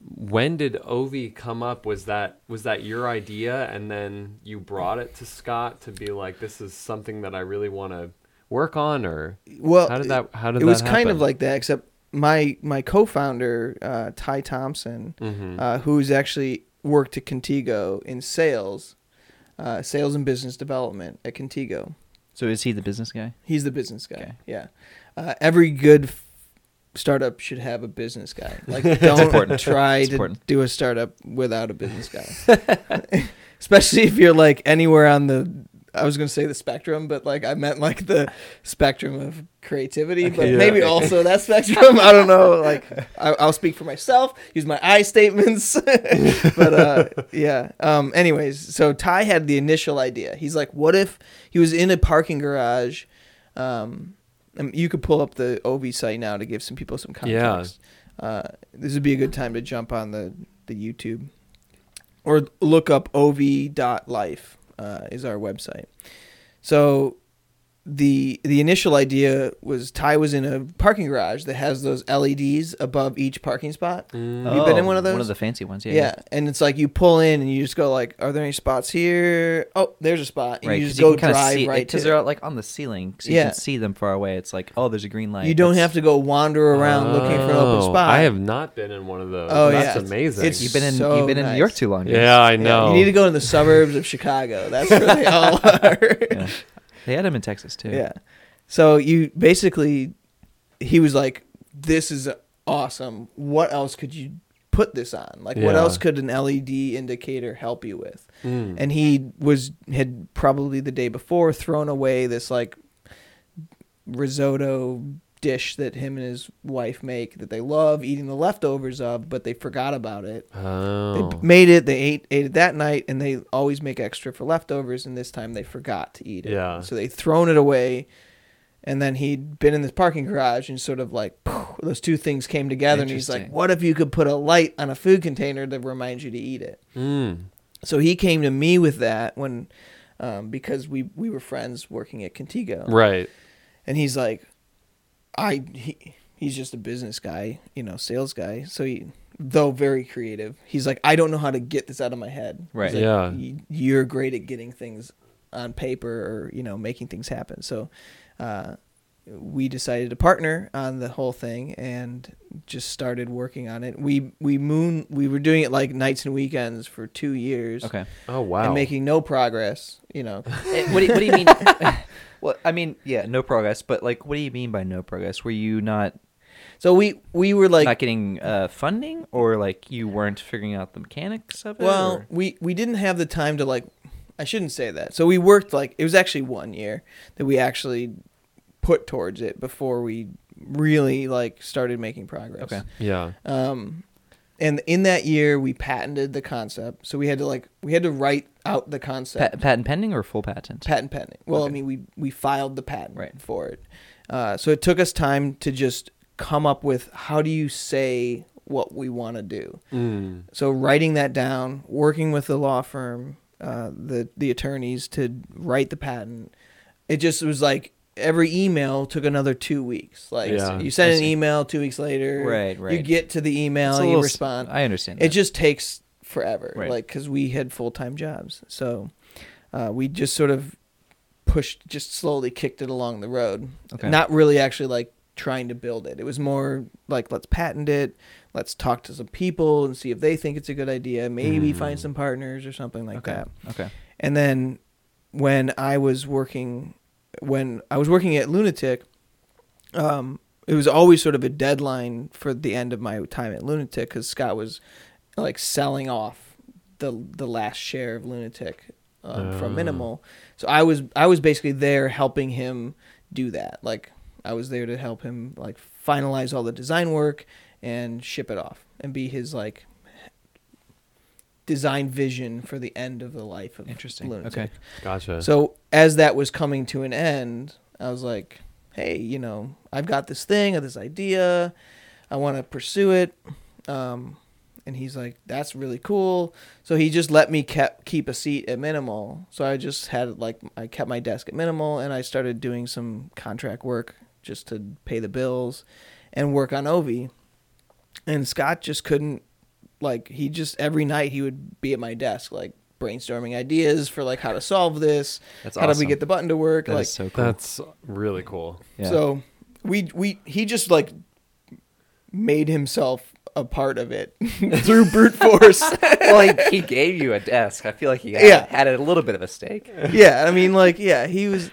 when did Ovie come up was that was that your idea and then you brought it to scott to be like this is something that i really want to work on or well, how did that how did it that was kind of like that, except my my co-founder uh, Ty Thompson, Mhm. uh, who's actually worked at Contigo in sales, uh, sales and business development at Contigo. So is he the business guy? He's the business guy. Okay. Yeah. Uh, every good f- startup should have a business guy. Like, don't try It's to important. do a startup without a business guy. Especially if you're like anywhere on the, I was gonna say the spectrum, but like I meant like the spectrum of creativity, but Yeah. maybe also that spectrum. I don't know. Like I, I'll speak for myself. Use my I statements. but uh, yeah. Um. Anyways, so Ty had the initial idea. He's like, what if he was in a parking garage? Um, and you could pull up the Ovie site now to give some people some Yeah. context. Uh, this would be a good time to jump on the the YouTube or look up ovie.life uh, is our website. So the the initial idea was Ty was in a parking garage that has those LEDs above each parking spot. Mm. Have you been in one of those? One of the fancy ones, yeah. Yeah, and it's like you pull in and you just go like, "Are there any spots here?" Oh, there's a spot. And Right, you 'cause just go can kind of drive see right because they're like on the ceiling, so you Yeah. can see them far away. It's like, oh, there's a green light. You don't That's- have to go wander around looking for an open Oh, spot. I have not been in one of those. Oh, That's yeah. amazing. It's- You've been in so you've been in nice. New York too long. dude. yeah, I Yeah, know. you need to go in the suburbs of Chicago. That's where they all are. Yeah. They had him in Texas too. Yeah. So you basically, he was like, "This is awesome. What else could you put this on? Like, what Yeah. else could an LED indicator help you with?" Mm. And he was had probably the day before thrown away this like risotto dish that him and his wife make that they love eating the leftovers of, but they forgot about it. oh. They made it. They ate ate it that night, and they always make extra for leftovers. And this time they forgot to eat it. Yeah. So they thrown it away, and then he'd been in this parking garage, and sort of like those two things came together. And he's like, "What if you could put a light on a food container that reminds you to eat it?" Mm. So he came to me with that when, um, because we we were friends working at Contigo, Right. and he's like, I he he's just a business guy, you know, sales guy. So he though very creative. He's like, I don't know how to get this out of my head. Right. like, Yeah. "Y- You're great at getting things on paper or you know making things happen. So. Uh, we decided to partner on the whole thing and just started working on it. We we moon we were doing it like nights and weekends for two years Okay. Oh wow. and making no progress. You know, what, do you, what do you mean? well, I mean, yeah, no progress. But like, what do you mean by no progress? Were you not so we we were like not getting uh, funding, or like you weren't figuring out the mechanics of it? Well, or- we we didn't have the time to like. I shouldn't say that. So we worked like it was actually one year that we actually put towards it before we really like started making progress. Okay. yeah. Um, and in that year we patented the concept. So we had to like we had to write out the Pa- concept. patent pending or full patent? patent pending. Well, I mean we we filed the patent Right. for it. Uh, so it took us time to just come up with how do you say what we want to do. Mm. So writing that down, working with the law firm, uh, the the attorneys to write the patent, it just was like every email took another two weeks. Like Yeah, you send an email, two weeks later, Right, right. You get to the email, It's you respond. I understand. it just takes forever, Right. like because we had full time jobs, so uh, we just sort of pushed, just slowly kicked it along the road. Okay. Not really actually like trying to build it. It was more like let's patent it, let's talk to some people and see if they think it's a good idea. Maybe Mm. find some partners or something like okay. that. Okay. And then when I was working, when I was working at LunaTik, um, it was always sort of a deadline for the end of my time at LunaTik because Scott was like selling off the the last share of LunaTik um, from Oh. MNML. So I was I was basically there helping him do that. Like I was there to help him like finalize all the design work and ship it off and be his like design vision for the end of the life of Interesting. LunaTik. Okay. Gotcha. So as that was coming to an end, I was like, "Hey, you know, I've got this thing, or this idea. I want to pursue it." Um, and he's like, "That's really cool." So he just let me kept keep a seat at MNML. So I just had like I kept my desk at MNML, and I started doing some contract work just to pay the bills and work on Ovie. And Scott just couldn't like he just every night he would be at my desk like brainstorming ideas for like how to solve this That's how do we get the button to work That is like so cool. That's really cool. yeah. so we we he just like made himself a part of it through brute force well, he, he gave you a desk. I feel like he had, Yeah. had a little bit of a stake. yeah i mean like yeah he was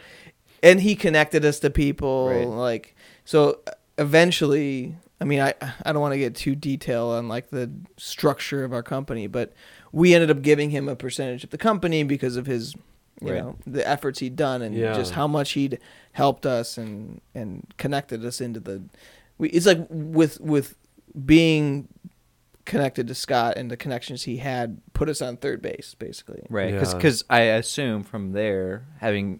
and he connected us to people Right. like so uh, eventually I mean, I I don't want to get too detailed on like the structure of our company, but we ended up giving him a percentage of the company because of his, you Right. know, the efforts he'd done and Yeah. just how much he'd helped us and and connected us into the. We, it's like with with being connected to Scott and the connections he had put us on third base basically. Right. Yeah. Because I assume from there, having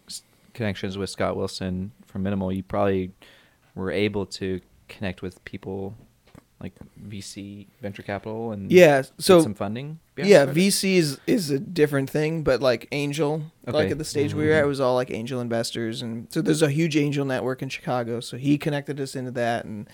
connections with Scott Wilson from MNML, you probably were able to connect with people like VC venture capital and Yeah. get So some funding. yeah. VC is, is a different thing, but like angel, like at the stage we were mm-hmm. at, it was all like angel investors, and so there's a huge angel network in Chicago. So he connected us into that, and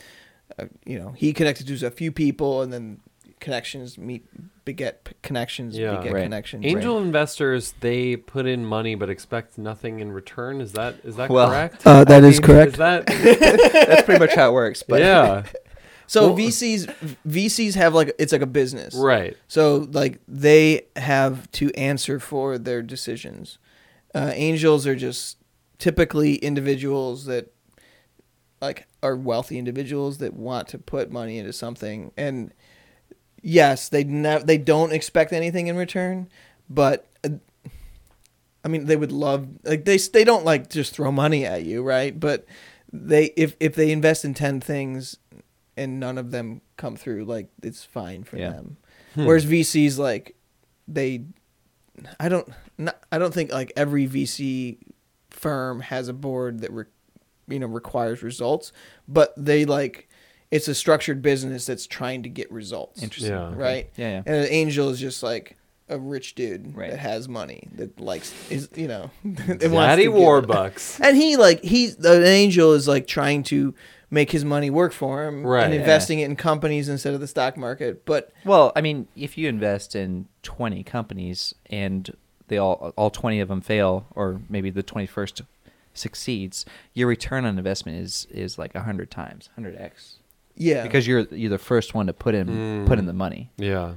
uh, you know he connected to a few people, and then connections meet beget p- connections, Yeah. beget Right. connections. Angel investors they put in money but expect nothing in return. Is that is that Well, correct? Uh, that I is mean, correct. Is that That's pretty much how it works. But yeah So Well- VCs VCs have like it's like a business, right So like they have to answer for their decisions. Uh, angels are just typically individuals that like are wealthy individuals that want to put money into something and yes they they don't expect anything in return but uh, I mean they would love like they they don't like just throw money at you right but they if if they invest in 10 things and none of them come through like it's fine for Yeah. them Hmm. Whereas VCs like they, I don't, not, I don't think like every VC firm has a board that re, you know requires results, but they like it's a structured business that's trying to get results. Interesting. Yeah. Right. Yeah. Yeah. And an angel is just like a rich dude Right. that has money that likes is you know Daddy to give it. Warbucks. And he like he's an angel is like trying to make his money work for him Right. and Yeah. investing it in companies instead of the stock market. But Well, I mean, if you invest in 20 companies and they all all 20 of them fail or maybe the 21st succeeds, your return on investment is is like 100 times, 100x. yeah, Because you're you're the first one to put in Mm. put in the money. Yeah,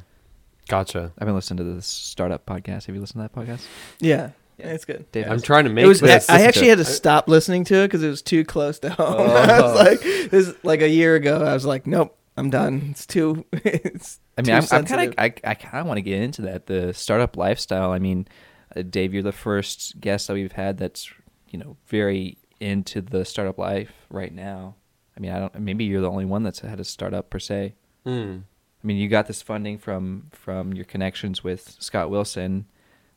gotcha. I've been listening to this startup podcast. Have you listened to that podcast? yeah, Yeah. it's good. Dave I'm trying to make it was. this. I, I actually had to stop listening to it because it was too close to home. Oh. I was like, this like a year ago. I was like, nope, I'm done. It's too. It's I mean, I'm, I'm kind of, I, I kind of want to get into that the startup lifestyle. I mean, uh, Dave, you're the first guest that we've had that's, you know, very into the startup life right now. I mean, I don't. Maybe you're the only one that's had a startup per se. Hmm. I mean, you got this funding from from your connections with Scott Wilson.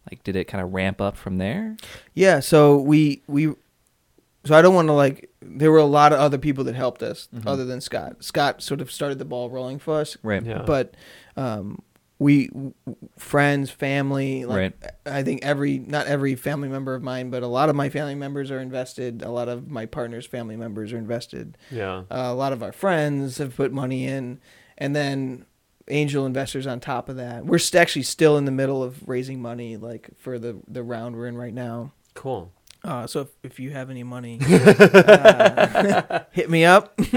Like, did it kind of ramp up from there? Yeah, so we we so I don't want to like there were a lot of other people that helped us Mhm. other than Scott. Scott sort of started the ball rolling for us, Right. Yeah. but um we friends, family, like Right. I think every not every family member of mine, but a lot of my family members are invested. A lot of my partner's family members are invested. Yeah. Uh, a lot of our friends have put money in, and then angel investors on top of that. We're st- actually still in the middle of raising money, like for the the round we're in right now. Cool. Uh, so if, if you have any money, uh, hit me up.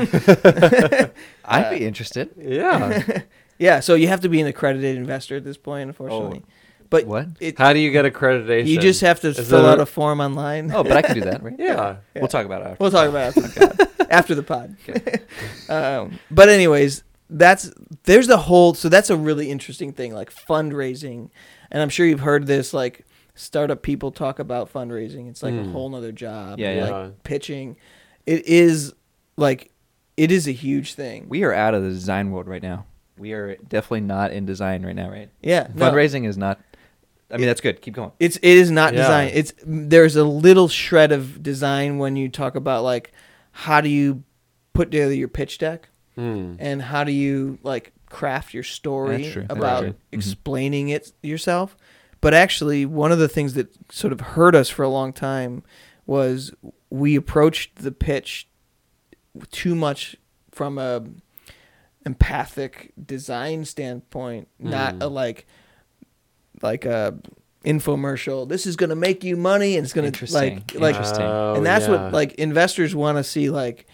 I'd be interested. Yeah. yeah, so you have to be an accredited investor at this point, unfortunately. but What? it, How do you get accreditation? you just have to Is fill there- out a form online. Oh, but I can do that, right? Yeah. We'll talk about it after. We'll talk about it after the pod. After the pod. um, but anyways, that's there's the whole. So that's a really interesting thing, like fundraising, and I'm sure you've heard this. Like startup people talk about fundraising. It's like a Mm. whole nother job. Yeah, yeah. Like pitching, it is like it is a huge thing. we are out of the design world right now. We are definitely not in design right now, right? yeah, no. Fundraising is not. I mean, that's good. Keep going. It's it is not Yeah. design. It's there's a little shred of design when you talk about like how do you put together your pitch deck Hmm. and how do you like craft your story That's true. That's about true. Mhm. explaining it yourself. But actually, one of the things that sort of hurt us for a long time was we approached the pitch too much from a empathic design standpoint, not Mm. a like like a infomercial. This is going to make you money and it's going to like like Interesting. Oh, and that's yeah. what like investors want to see like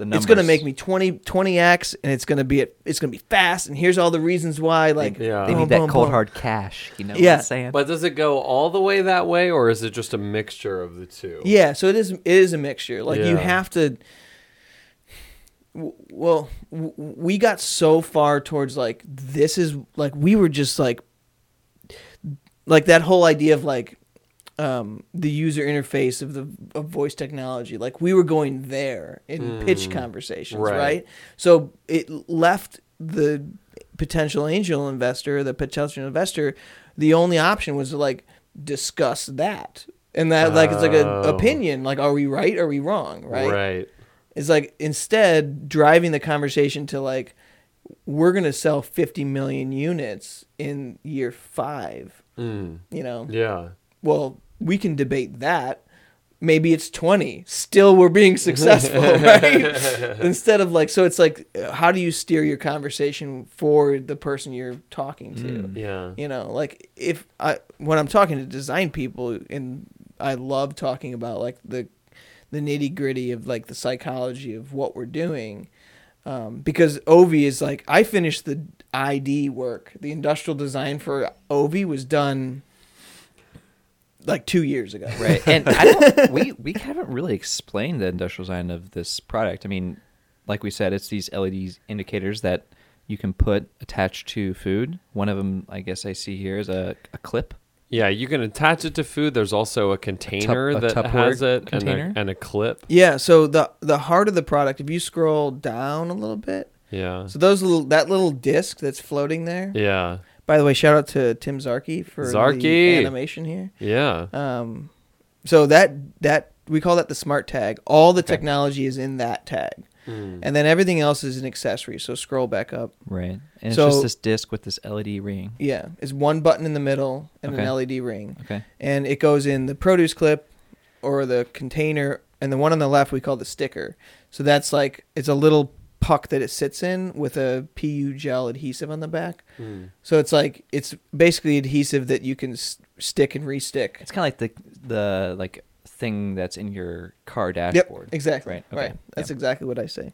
it's going to make me 20 20x and it's going to be it's going to be fast and here's all the reasons why like Yeah. They boom, need that boom, cold boom. hard cash. You know Yeah. what I'm saying? But does it go all the way that way, or is it just a mixture of the two? Yeah, so it is it is a mixture. Like you have to w- well, we got so far towards like this is like we were just like like that whole idea of like um, the user interface of the of voice technology. Like we were going there in pitch conversations, right. right. So it left the potential angel investor, the potential investor, the only option was to like discuss that. And that like it's like an Oh. opinion, like are we right, are we wrong, right? Right. It's like instead driving the conversation to like we're gonna sell 50 million units in year five. Mm. You know, Yeah. well we can debate that. Maybe it's 20. Still, we're being successful, right? Instead of like, so it's like, how do you steer your conversation for the person you're talking to? Mm. Yeah. You know, like if I when I'm talking to design people, and I love talking about like the the nitty gritty of like the psychology of what we're doing. Um, because Ovie is like I finished the ID work, the industrial design for Ovie was done like two years ago. Right. And I don't, we we haven't really explained the industrial design of this product. I mean, like we said, it's these LED indicators that you can put attached to food. One of them, I guess I see here, is a, a clip. Yeah, you can attach it to food. There's also a container a that has it container? And, a, and a clip. Yeah, so the the heart of the product, if you scroll down a little bit, Yeah. so those little that little disc that's floating there. Yeah. By the way, shout out to Tim Zarkey for the animation here. Yeah. Um, so that that we call that the smart tag. All the Okay. technology is in that tag, Mm. and then everything else is an accessory. So scroll back up. Right. And So- it's just this disc with this LED ring. Yeah, it's one button in the middle and an LED ring, Okay. and it goes in the produce clip or the container, and the one on the left we call the sticker. So that's like it's a little puck that it sits in with a PU gel adhesive on the back. Mm. So it's like it's basically adhesive that you can s- stick and re-stick. It's kind of like the the like thing that's in your car dashboard. Yep, exactly. Right, Right. That's yep. exactly what I say.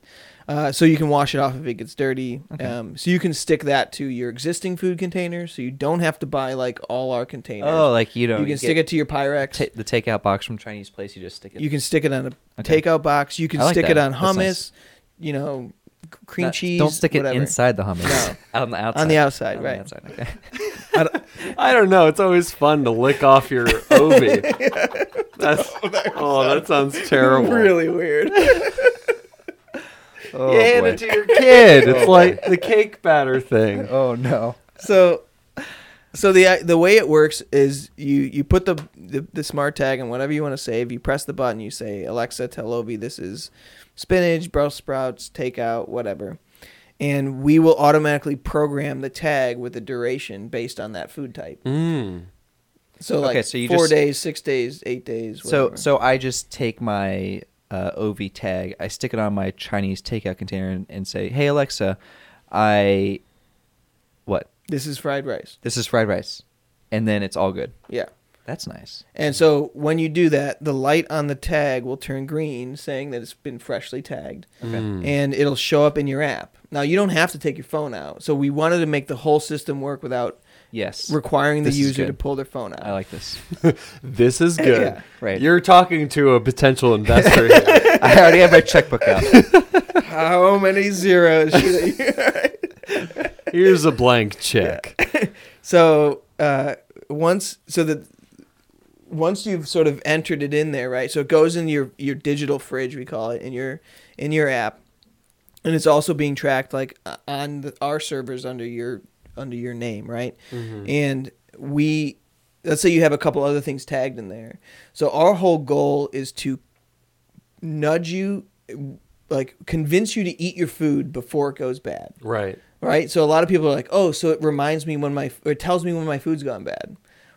Uh, so you can wash it off if it gets dirty. Okay. Um, so you can stick that to your existing food containers, so you don't have to buy like all our containers. Oh, like you know, you can stick it to your Pyrex. ta- the takeout box from Chinese place. You just stick it. you can stick it on a Okay. takeout box. You can like stick that. it on hummus. nice. You know, cream Not- cheese. Don't stick it whatever. inside the hummus. No. on the outside. On the outside, On the right. outside, Okay. I don't know. It's always fun to lick off your Ovie. That's, oh, that oh, sounds terrible. really weird. Oh, you hand boy. it to your kid. It's Oh, like the cake batter thing. Oh no. so so the the way it works is you you put the, the the smart tag and whatever you want to save you press the button you say alexa tell Ovie this is spinach brussels sprouts takeout whatever and we will automatically program the tag with the duration based on that food type Mm. so like Okay, so you four just- days six days eight days So whatever. so I just take my uh, Ovie tag, I stick it on my Chinese takeout container, and, and say, "Hey Alexa, I? This is fried rice This is fried rice," and then it's all good. yeah That's nice. and so when you do that the light on the tag will turn green saying that it's been freshly tagged Okay. Mm. and it'll show up in your app. Now you don't have to take your phone out. So we wanted to make the whole system work without Yes, requiring the This is user to pull their phone out. I like this. This is good. Yeah. Right. You're talking to a potential investor here. I already have my checkbook out. How many zeros should I? Here's a blank check. so uh, once so that once you've sort of entered it in there, right? So it goes in your your digital fridge, we call it, in your in your app, and it's also being tracked like uh, on the, our servers under your under your name, right? Mhm. and we let's say you have a couple other things tagged in there so our whole goal is to nudge you like convince you to eat your food before it goes bad Right. Right so a lot of people are like oh so it reminds me when my or it tells me when my food's gone bad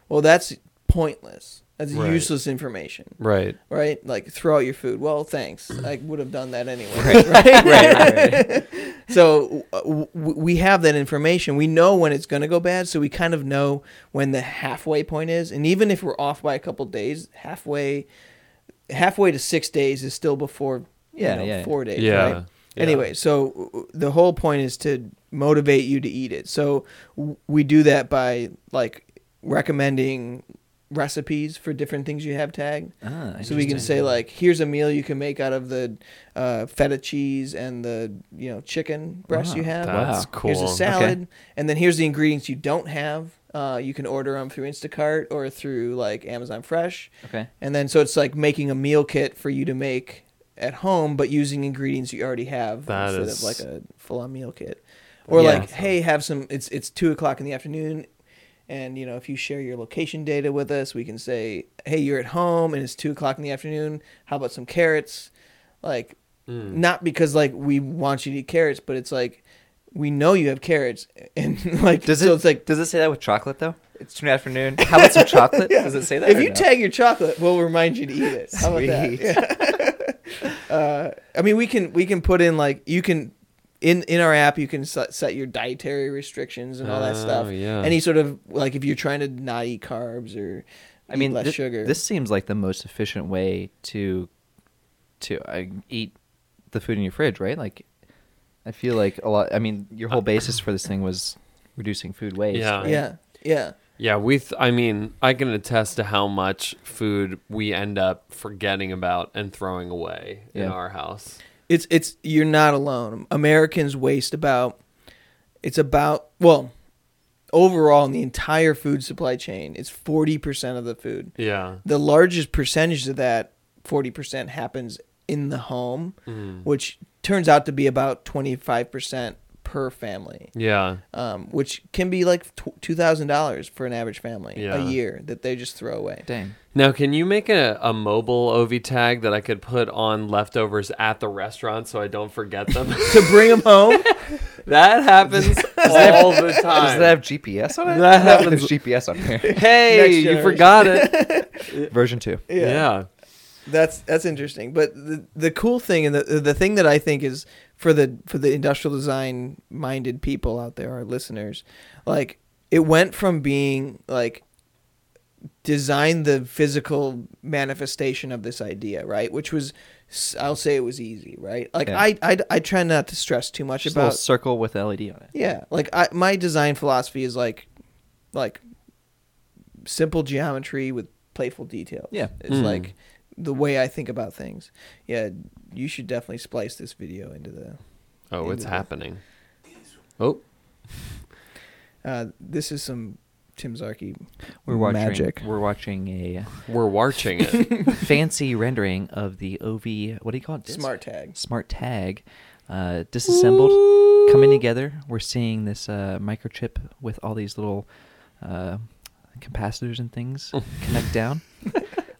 well that's pointless that's Right. useless information Right. right like throw out your food well thanks i would have done that anyway Right. right, right, right. so uh, w- w- we have that information. We know when it's going to go bad, so we kind of know when the halfway point is. And even if we're off by a couple days, halfway halfway to 6 days is still before you Yeah, know, yeah. 4 days, Yeah. right? Yeah. Anyway, so uh, the whole point is to motivate you to eat it. So we do that by like recommending recipes for different things you have tagged. Ah, So we can say like, here's a meal you can make out of the uh, feta cheese and the you know chicken breast Wow, you have. That's Wow. cool. Here's a salad, and then here's the ingredients you don't have. Uh, you can order them through Instacart or through like Amazon Fresh, Okay. and then so it's like making a meal kit for you to make at home, but using ingredients you already have That instead is- of like a full-on meal kit. Or Yeah. like, hey, have some. It's it's two o'clock in the afternoon, and you know if you share your location data with us, we can say, hey, you're at home and it's two o'clock in the afternoon. How about some carrots? Like, Mm. not because like we want you to eat carrots, but it's like we know you have carrots, and like Does so it? it's like does it say that with chocolate though? It's two in the afternoon. How about some chocolate? Does it say that? if you no? tag your chocolate, we'll remind you to eat it. How about that? Yeah. uh, I mean, we can we can put in like you can in in our app you can set, set your dietary restrictions and all that Oh, stuff. yeah. Any sort of like if you're trying to not eat carbs or I mean, less thi- sugar. This seems like the most efficient way to to uh, eat the food in your fridge, right? Like, I feel like a lot. I mean, your whole basis for this thing was reducing food waste. Yeah. right? yeah, yeah. Yeah, we. Th- I mean, I can attest to how much food we end up forgetting about and throwing away in our house. It's it's you're not alone. Americans waste about it's about well overall in the entire food supply chain it's 40% of the food. Yeah. The largest percentage of that 40% happens in the home, Mm. which turns out to be about 25% per family. Yeah. Um, which can be like $2,000 for an average family Yeah. a year that they just throw away. Dang. Now, can you make a, a mobile Ovie tag that I could put on leftovers at the restaurant so I don't forget them? to bring them home? that happens all the time. Does that have GPS on it? That happens- There's GPS on here. hey, you forgot it. Version two. yeah. That's that's interesting. But the the cool thing and the the thing that I think is for the for the industrial design minded people out there, our listeners, like it went from being like design the physical manifestation of this idea, right? Which was I'll say it was easy, right? Like Yeah. I, I I try not to stress too much Just a little about circle with LED on it. yeah, like I my design philosophy is like like simple geometry with playful details. Yeah. It's Mm. like the way I think about things. Yeah, you should definitely splice this video into the Oh, it's the- happening. Oh, uh this is some Tim Zarky We're watching. magic. We're watching a we're watching it. fancy rendering of the Ovie. What do you call it? Disc? Smart tag. Smart tag, uh, disassembled, coming together. We're seeing this uh, microchip with all these little uh, capacitors and things connect down.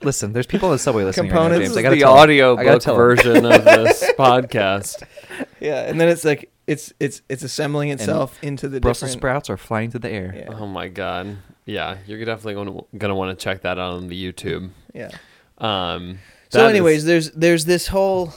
Listen, there's people on the subway listening right now, Components. James. This I gotta the tell 'em. audio I gotta book tell 'em. version of this podcast. Yeah, and then it's like it's it's it's assembling itself into the Brussels different sprouts are flying to the air. Yeah. Oh my god. Yeah, you're definitely going to going to want to check that out on the YouTube. Yeah. Um So, anyways, is- there's there's this whole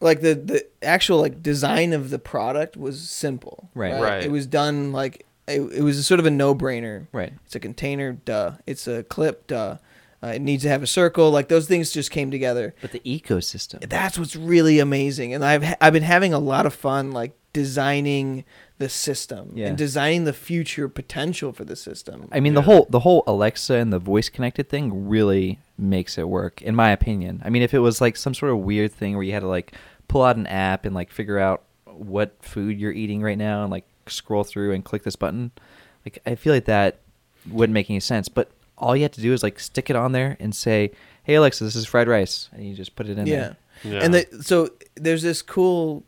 like the the actual like design of the product was simple. Right. Right. It was done like it, it was sort of a no brainer. Right. It's a container, duh. It's a clip, duh. Uh, it needs to have a circle. Like those things just came together. But the ecosystem. That's what's really amazing, and I've I've been having a lot of fun like designing the system Yeah. and designing the future potential for the system. I mean, the whole the whole Alexa and the voice connected thing really makes it work, in my opinion. I mean, if it was like some sort of weird thing where you had to like pull out an app and like figure out what food you're eating right now and like scroll through and click this button, like I feel like that wouldn't make any sense. But all you have to do is like stick it on there and say, "Hey Alexa, this is fried rice," and you just put it in yeah. there. Yeah. And the, so there's this cool.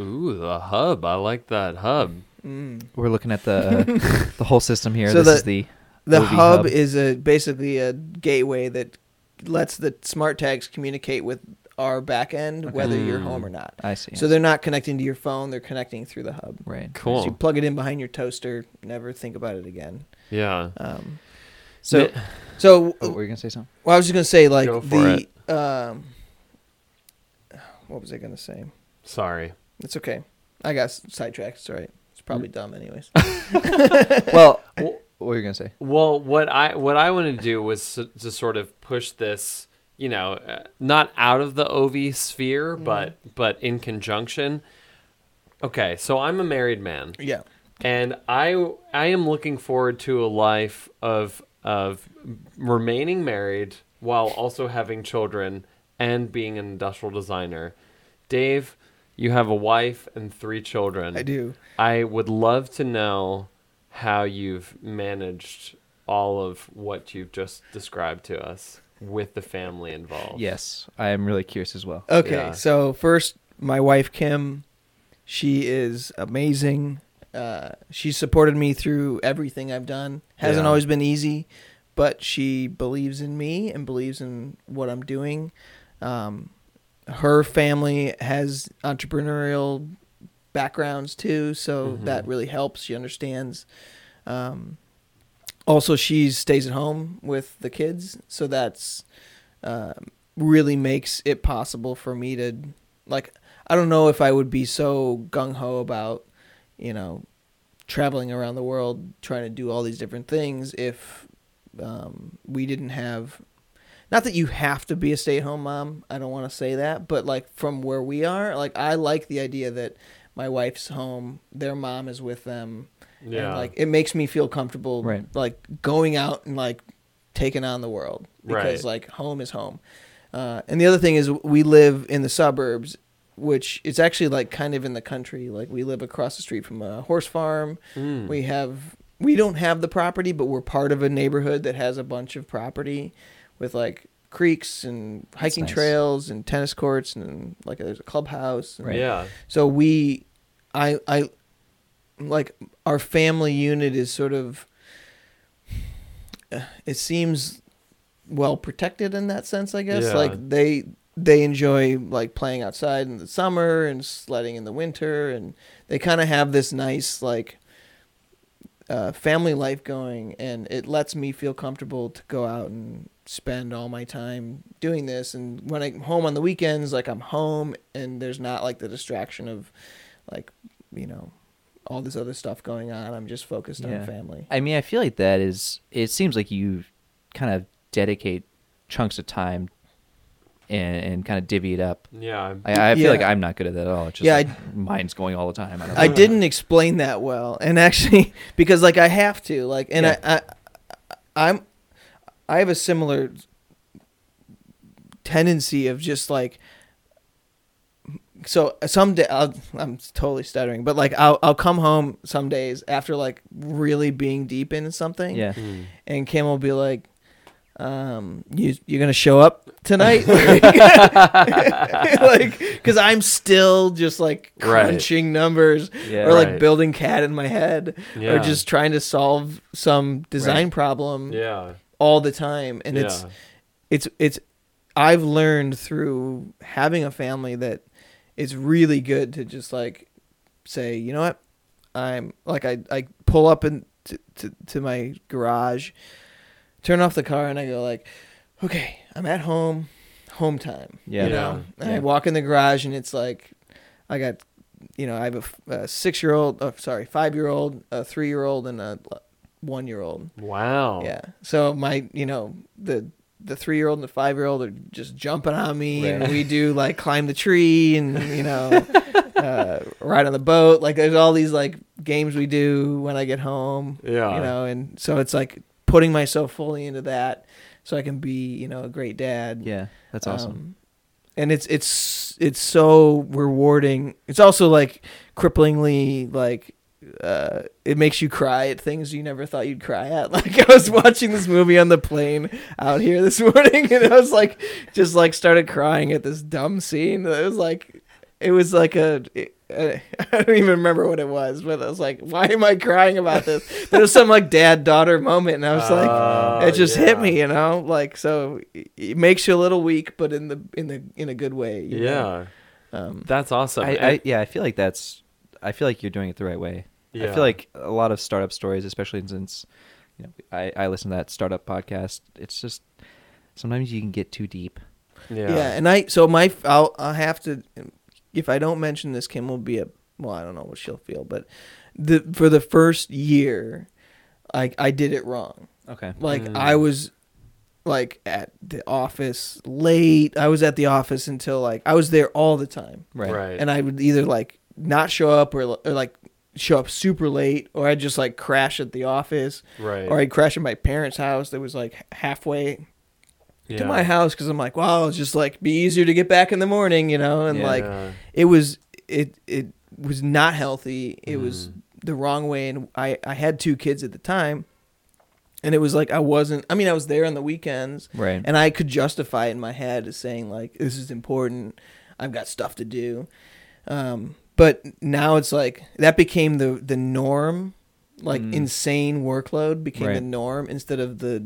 Ooh, the hub. I like that hub. Mm, We're looking at the uh, the whole system here. So this the- is the The hub, hub. is a basically a gateway that lets the smart tags communicate with our back end, whether you're Mm. home or not. I see. So they're not connecting to your phone; they're connecting through the hub. right. Cool. So you plug it in behind your toaster. Never think about it again. Yeah. Um, So, Yeah. so oh, were you gonna say something? well, I was just gonna say like Go for the um, what was I gonna say? Sorry. It's okay. I got sidetracked. It's all right. It's probably dumb, anyways. well, what were you gonna say? Well, what I what I want to do was s- to sort of push this, you know, uh, not out of the Ovie sphere, but but in conjunction. Okay, so I'm a married man, yeah. and I I am looking forward to a life of of remaining married while also having children and being an industrial designer. Dave, you have a wife and three children. I do. I would love to know how you've managed all of what you've just described to us with the family involved. Yes, I am really curious as well. Okay, Yeah. so first, my wife Kim, she is amazing. Uh, she supported me through everything I've done. Hasn't Yeah. always been easy, but she believes in me and believes in what I'm doing. Um, her family has entrepreneurial backgrounds too, so Mhm. that really helps. She understands. Um, also, she stays at home with the kids, so that's um, really makes it possible for me to like. I don't know if I would be so gung ho about, you know, traveling around the world trying to do all these different things if um, we didn't have. Not that you have to be a stay at home mom. I don't want to say that, but like from where we are, like I like the idea that my wife's home, their mom is with them, Yeah. and like it makes me feel comfortable Right. like going out and like taking on the world because Right. like home is home uh, and the other thing is we live in the suburbs which is actually like kind of in the country like we live across the street from a horse farm Mm. we have we don't have the property but we're part of a neighborhood that has a bunch of property with like creeks and hiking nice. trails and tennis courts and like there's a clubhouse and Right. Yeah. so we, I, I, like our family unit is sort of. It seems well protected in that sense, I guess. Yeah. Like they they enjoy like playing outside in the summer and sledding in the winter, and they kind of have this nice like uh, family life going, and it lets me feel comfortable to go out and spend all my time doing this. And when I'm home on the weekends, like I'm home, and there's not like the distraction of like you know all this other stuff going on. I'm just focused Yeah. on family. I mean, I feel like that is. It seems like you kind of dedicate chunks of time and, and kind of divvy it up. Yeah. I, I feel Yeah. like I'm not good at that at all. It's just Yeah, like I- mine's going all the time. I don't I didn't explain that well, and actually, because like I have to, like, and Yeah. I, I, I'm, I have a similar tendency of just like, so some day I'll, I'm totally stuttering, but like I'll I'll come home some days after like really being deep into something, Yeah. Mm. and Kim will be like, um, you you're gonna show up tonight, like, because I'm still just like Right. crunching numbers Yeah. or like Right. building CAD in my head, Yeah. or just trying to solve some design Right. problem Yeah. all the time, and yeah. it's it's it's I've learned through having a family that it's really good to just like say, you know what, I'm like I I pull up in to, to, to my garage, turn off the car, and I go like, okay, I'm at home, home time. Yeah. you know, Yeah. and I walk in the garage and it's like, I got, you know, I have a six year old, uh, sorry, five year old, a three year old, and a one year old. Wow. Yeah. So my, you know, the the three year old and the five year old are just jumping on me, and we do like climb the tree and you know, uh, ride on the boat. Like there's all these like games we do when I get home. Yeah. You know, and so it's like putting myself fully into that, so I can be you know a great dad. Yeah. That's awesome. Um, and it's it's it's so rewarding. It's also like cripplingly like uh, it makes you cry at things you never thought you'd cry at. Like I was watching this movie on the plane out here this morning, and I was like, just like started crying at this dumb scene. It was like, it was like a. I don't even remember what it was, but I was like, "Why am I crying about this?" But it was some like dad daughter moment, and I was like, Oh, it just hit me, you know, like so it- it makes you a little weak, but in the in the in a good way. you know? Yeah. Um, That's awesome. I, I yeah, I feel like that's. I feel like you're doing it the right way. Yeah. I feel like a lot of startup stories, especially since, you know, I, I listen to that startup podcast. It's just sometimes you can get too deep. yeah. yeah. and I so my I'll I'll have to if I don't mention this, Kim will be a well, I don't know what she'll feel, but the for the first year, I I did it wrong. Okay. Like Mm. I was like at the office late. I was at the office until like I was there all the time. Right. Right. and I would either like not show up or, or like show up super late, or I'd just like crash at the office, Right. or I'd crash at my parents' house that was like halfway yeah. to my house because I'm like, wow, it's just like be easier to get back in the morning, you know, and Yeah. like it was it it was not healthy. It was Mm. the wrong way, and I I had two kids at the time, and it was like I wasn't. I mean, I was there on the weekends, Right. and I could justify it in my head as saying like this is important. I've got stuff to do, um, but now it's like that became the the norm. Like Mm. insane workload became the norm instead of the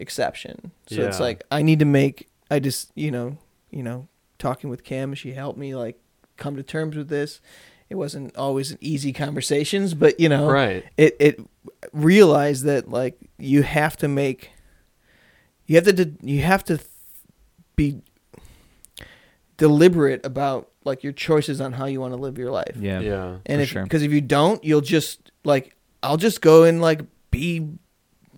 exception. So it's like I need to make. I just you know you know talking with Kim, she helped me like come to terms with this. It wasn't always an easy conversations, but you know, Right. it it realized that like you have to make you have to de- you have to be deliberate about like your choices on how you want to live your life. yeah. Yeah. And for if sure. because if you don't, you'll just like I'll just go and like be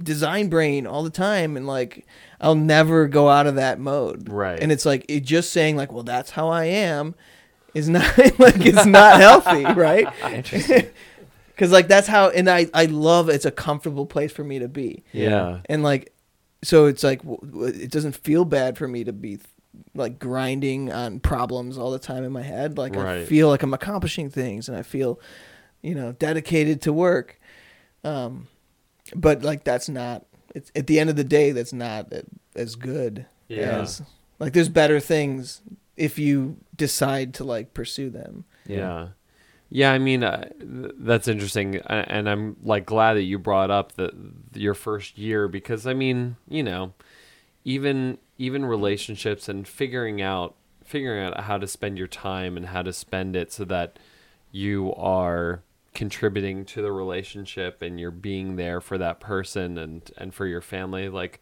design brain all the time and like I'll never go out of that mode. Right. And it's like it just saying like, well, that's how I am is not like it's not healthy, right? Interesting. Cuz like that's how and I I love it's a comfortable place for me to be. yeah. And like so it's like it doesn't feel bad for me to be like grinding on problems all the time in my head. Like I feel like I'm accomplishing things and I feel you know dedicated to work. Um but like that's not it's at the end of the day that's not as good Yeah. as like there's better things if you decide to like pursue them. Yeah. Yeah, I mean uh, th- that's interesting, a- and I'm like glad that you brought up the your first year because I mean, you know, even even relationships and figuring out figuring out how to spend your time and how to spend it so that you are contributing to the relationship and you're being there for that person and and for your family like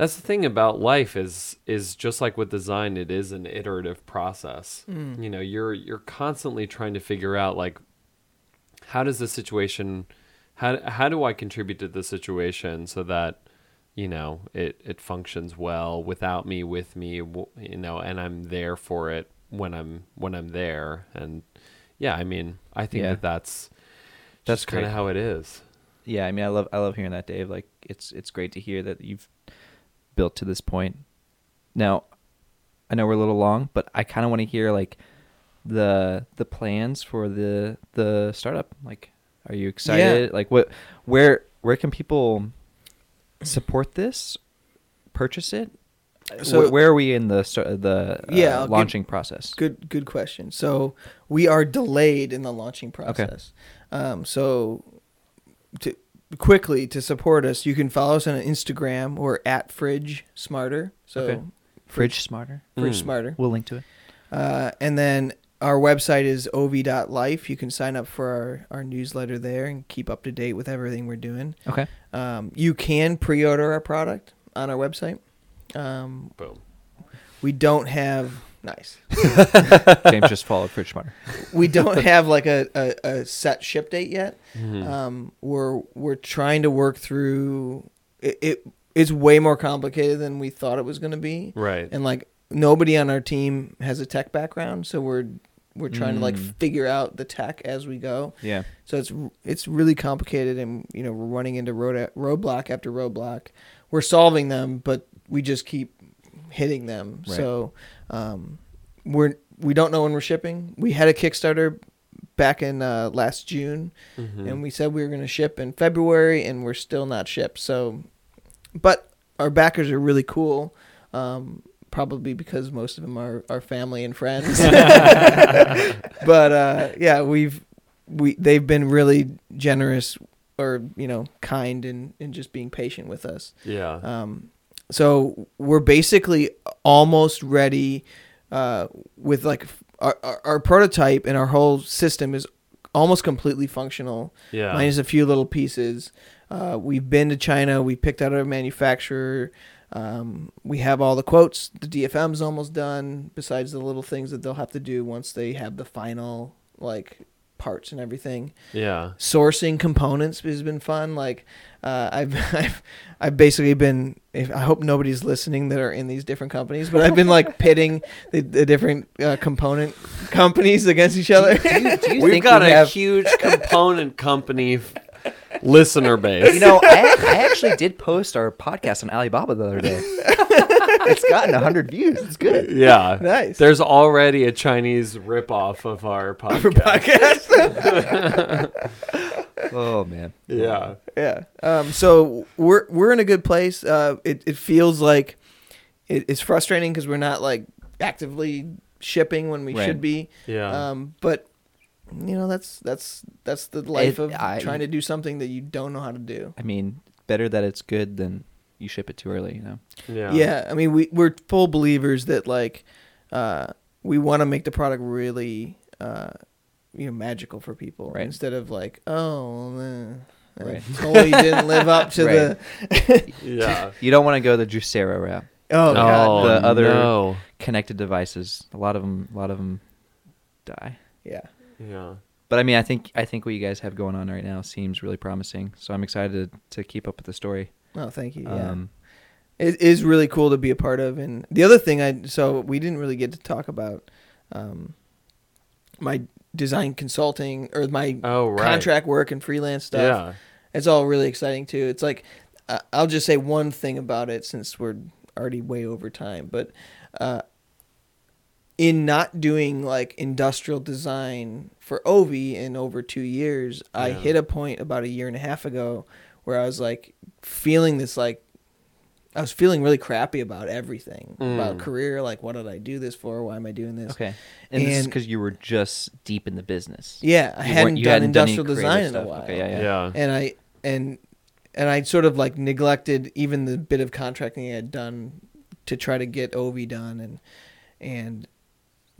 that's the thing about life is is just like with design it is an iterative process. Mm. You know you're you're constantly trying to figure out like how does the situation how how do i contribute to the situation so that you know it it functions well without me with me you know and i'm there for it when i'm when i'm there. And yeah i mean i think Yeah. that that's That's that's kind of great. how it is. Yeah i mean i love i love hearing that dave. Like it's it's great to hear that you've built to this point. Now i know we're a little long but i kind of want to hear like the the plans for the the startup. Like are you excited? Like what where where can people support this purchase it So- so where, are we in the the uh, Yeah, I'll give- launching process Good, good question. So we are delayed in the launching process. Um, so to quickly to support us, you can follow us on Instagram or at Fridge Smarter. So Okay. fridge smarter Fridge Mm. Smarter. we'll link to it Uh, and then our website is ovie.life. You can sign up for our, our newsletter there and keep up to date with everything we're doing. okay Um, you can pre-order our product on our website. Um, boom we don't have nice. james just followed fridge smarter We don't have like a, a, a set ship date yet. Mhm. Um, we're we're trying to work through it, it. It's way more complicated than we thought it was going to be, right and like nobody on our team has a tech background, so we're we're trying to like Mm. figure out the tech as we go. yeah So it's it's really complicated, and you know we're running into road roadblock after roadblock. We're solving them, but we just keep hitting them. Right. So um, we're we don't know when we're shipping. We had a Kickstarter back in uh, last June, Mhm. and we said we were going to ship in February, and we're still not shipped. So, but our backers are really cool. Um, probably because most of them are our family and friends. but uh, yeah, we've we they've been really generous or you know kind and and just being patient with us. yeah Um, so we're basically almost ready uh, with like our, our, our prototype and our whole system is almost completely functional yeah minus a few little pieces. Uh, we've been to China. We picked out our manufacturer. Um, we have all the quotes. The DFM's almost done. Besides the little things that they'll have to do once they have the final like parts and everything. Yeah. Sourcing components has been fun. Like uh, I've, I've I've basically been. If, I hope nobody's listening that are in these different companies, but I've been like pitting the, the different uh, component companies against each other. Do you, do you We've got we a have? huge component company listener base. You know, I, I actually did post our podcast on Alibaba the other day. it's gotten hundred views. It's good. yeah. Nice. There's already a Chinese ripoff of our podcast. podcast. Oh man. Yeah. Yeah. Um, so we're we're in a good place. Uh, it it feels like it, it's frustrating because we're not like actively shipping when we Right. should be. Yeah. Um, but you know that's that's that's the life It- of I- trying to do something that you don't know how to do. I mean, better that it's good than you ship it too early. You know. yeah. Yeah. I mean we we're full believers that like uh, we want to make the product really uh, you know magical for people Right. instead of like oh. Eh. Right. Totally didn't live up to Right. the. Yeah. You don't want to go the Juicero route. Oh, God. The other- no. Connected devices. A lot of them. A lot of them die. Yeah. Yeah. But I mean, I think I think what you guys have going on right now seems really promising. So I'm excited to keep up with the story. Oh, thank you. Yeah. Um, it is really cool to be a part of. And the other thing I so we didn't really get to talk about um, my design consulting or my Oh, right. contract work and freelance stuff. Yeah. It's all really exciting too. It's like uh, I'll just say one thing about it since we're already way over time, but uh, in not doing like industrial design for Ovie in over two years, I hit a point about a year and a half ago where I was like feeling this like I was feeling really crappy about everything about Mm. career. Like, what did I do this for? Why am I doing this? okay. And, this is because you were just deep in the business. Yeah, I You hadn't you done hadn't done industrial creative design in a while Okay, yeah, yeah. Yeah. and I and and I sort of like neglected even the bit of contracting I had done to try to get Ovie done and and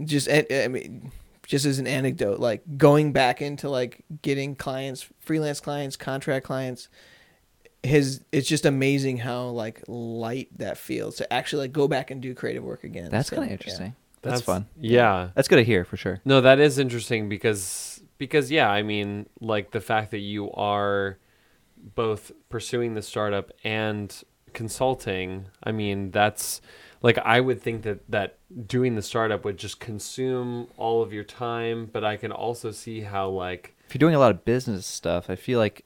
just I I mean just as an anecdote like going back into like getting clients freelance clients contract clients his it's just amazing how like light that feels to actually like go back and do creative work again That's So, kind of yeah. interesting. That's, fun. Yeah. That's good to hear for sure. No, that is interesting because because yeah, I mean, like the fact that you are both pursuing the startup and consulting, I mean, that's like I would think that that doing the startup would just consume all of your time, but I can also see how like If you're doing a lot of business stuff, I feel like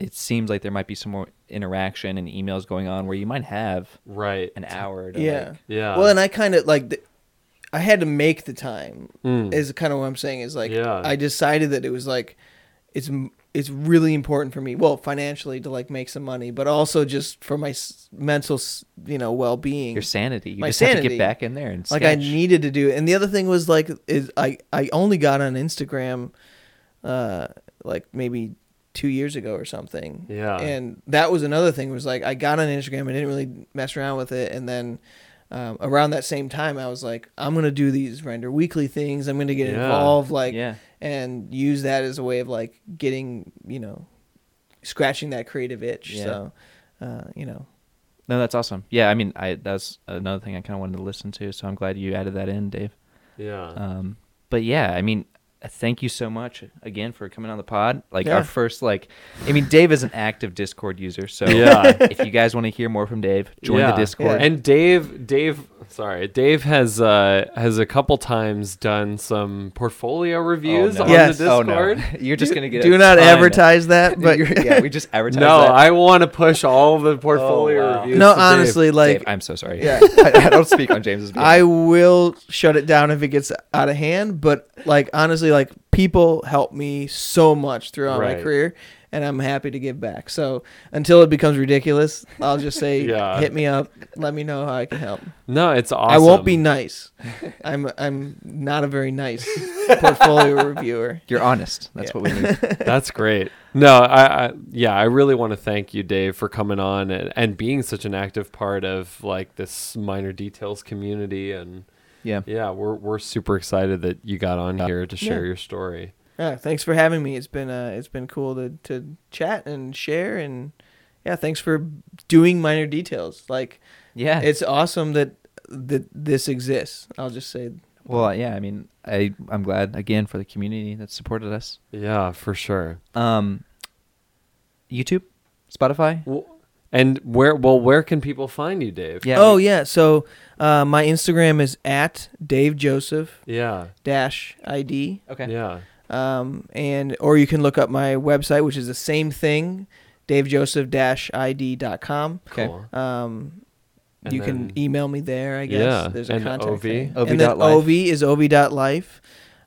it seems like there might be some more interaction and emails going on where you might have right. an hour to yeah like, Yeah. well and I kind of like th- I had to make the time Mm. is kind of what I'm saying is like Yeah. I decided that it was like it's m- it's really important for me well financially to like make some money but also just for my s- mental s- you know well-being your sanity. You My just have to sanity. get back in there and like I needed to do it and the other thing was like is I I only got on Instagram uh like maybe 2 years ago or something Yeah. and that was another thing was like I got on Instagram I didn't really mess around with it and then um, around that same time I was like I'm gonna do these render weekly things I'm gonna get Yeah. involved like yeah. And use that as a way of like getting you know scratching that creative itch Yeah. so uh, you know No, that's awesome. Yeah, I mean, I that's another thing I kind of wanted to listen to, so I'm glad you added that in, Dave. yeah. Um, but yeah, I mean, thank you so much again for coming on the pod. Like Yeah. our first, like, I mean, Dave is an active Discord user, so Yeah. if you guys want to hear more from Dave, join Yeah. the Discord. Yeah. And Dave, Dave, sorry, Dave has uh has a couple times done some portfolio reviews no. on Yes. the Oh Discord. no, you're just gonna get. It. Do a not ton. advertise that but You're- yeah, we just advertise. No, that. I want to push all the portfolio Oh, wow. reviews. no to Dave. honestly like Dave, I'm so sorry. Yeah. I, I don't speak on James's behalf. I will shut it down if it gets out of hand. But like honestly, like people help me so much throughout my career, and I'm happy to give back. So until it becomes ridiculous, I'll just say, Yeah. hit me up, let me know how I can help. No, it's awesome. I won't be nice. I'm I'm not a very nice portfolio reviewer. You're honest. That's Yeah. what we need. That's great. No, I, I yeah, I really want to thank you, Dave, for coming on and, and being such an active part of like this minor details community. And Yeah. yeah, we're we're super excited that you got on here to share Yeah. your story. Yeah, thanks for having me. It's been uh, it's been cool to to chat and share and yeah, thanks for doing minor details. Like Yeah. it's awesome that that this exists. I'll just say Well, yeah. I mean, I I'm glad again for the community that supported us. Yeah, for sure. Um, YouTube, Spotify. Well, and where? Well, where can people find you, Dave? Yeah. oh yeah. So uh, my Instagram is at Dave Joseph Yeah. dash ID. Okay. Yeah. Um, and or you can look up my website, which is the same thing, davejoseph-id.com. Okay. Cool. Um, And you then- can email me there, I guess. Yeah, There's a and contact Ovie? thing. Ovie and then dot life. Ovie is ovie.life.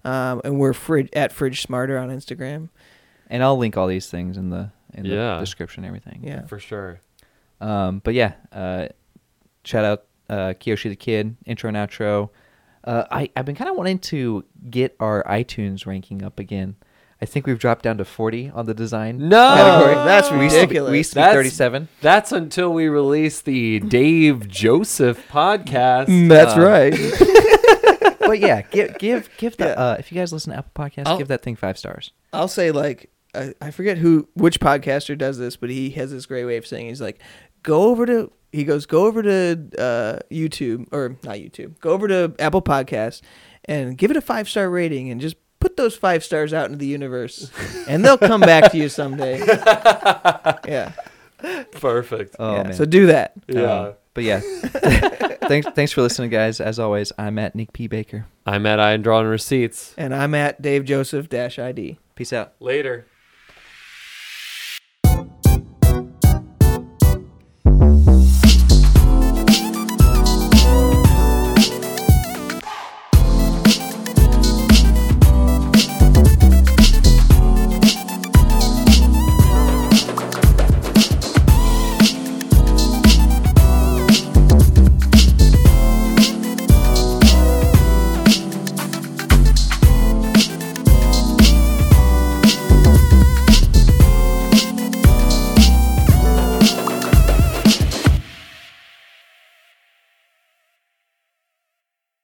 Um, and we're frid- at Fridge Smarter on Instagram. And I'll link all these things in the in Yeah. the description and everything. Yeah. For sure. Um, but yeah, uh, shout out uh, Kiyoshi the Kid, intro and outro. Uh, I, I've been kind of wanting to get our iTunes ranking up again. I think we've dropped down to 40 on the design No! category. That's we used to be, ridiculous. we used to be 37. That's until we release the Dave Joseph podcast. Mm, That's Uh, right. but yeah, give give give that. Yeah. Uh, if you guys listen to Apple Podcasts, I'll- give that thing five stars. I'll say like I, I forget who which podcaster does this, but he has this great way of saying he's like, go over to he goes go over to uh, YouTube or not YouTube, go over to Apple Podcasts and give it a five star rating and just put those five stars out into the universe, and they'll come back to you someday. yeah, Perfect. Oh yeah. man. So do that. yeah. Um, but yeah, thanks thanks for listening, guys. As always, I'm at Nick P Baker. I'm at I Draw On Receipts. And I'm at Dave Joseph dash ID. Peace out. Later.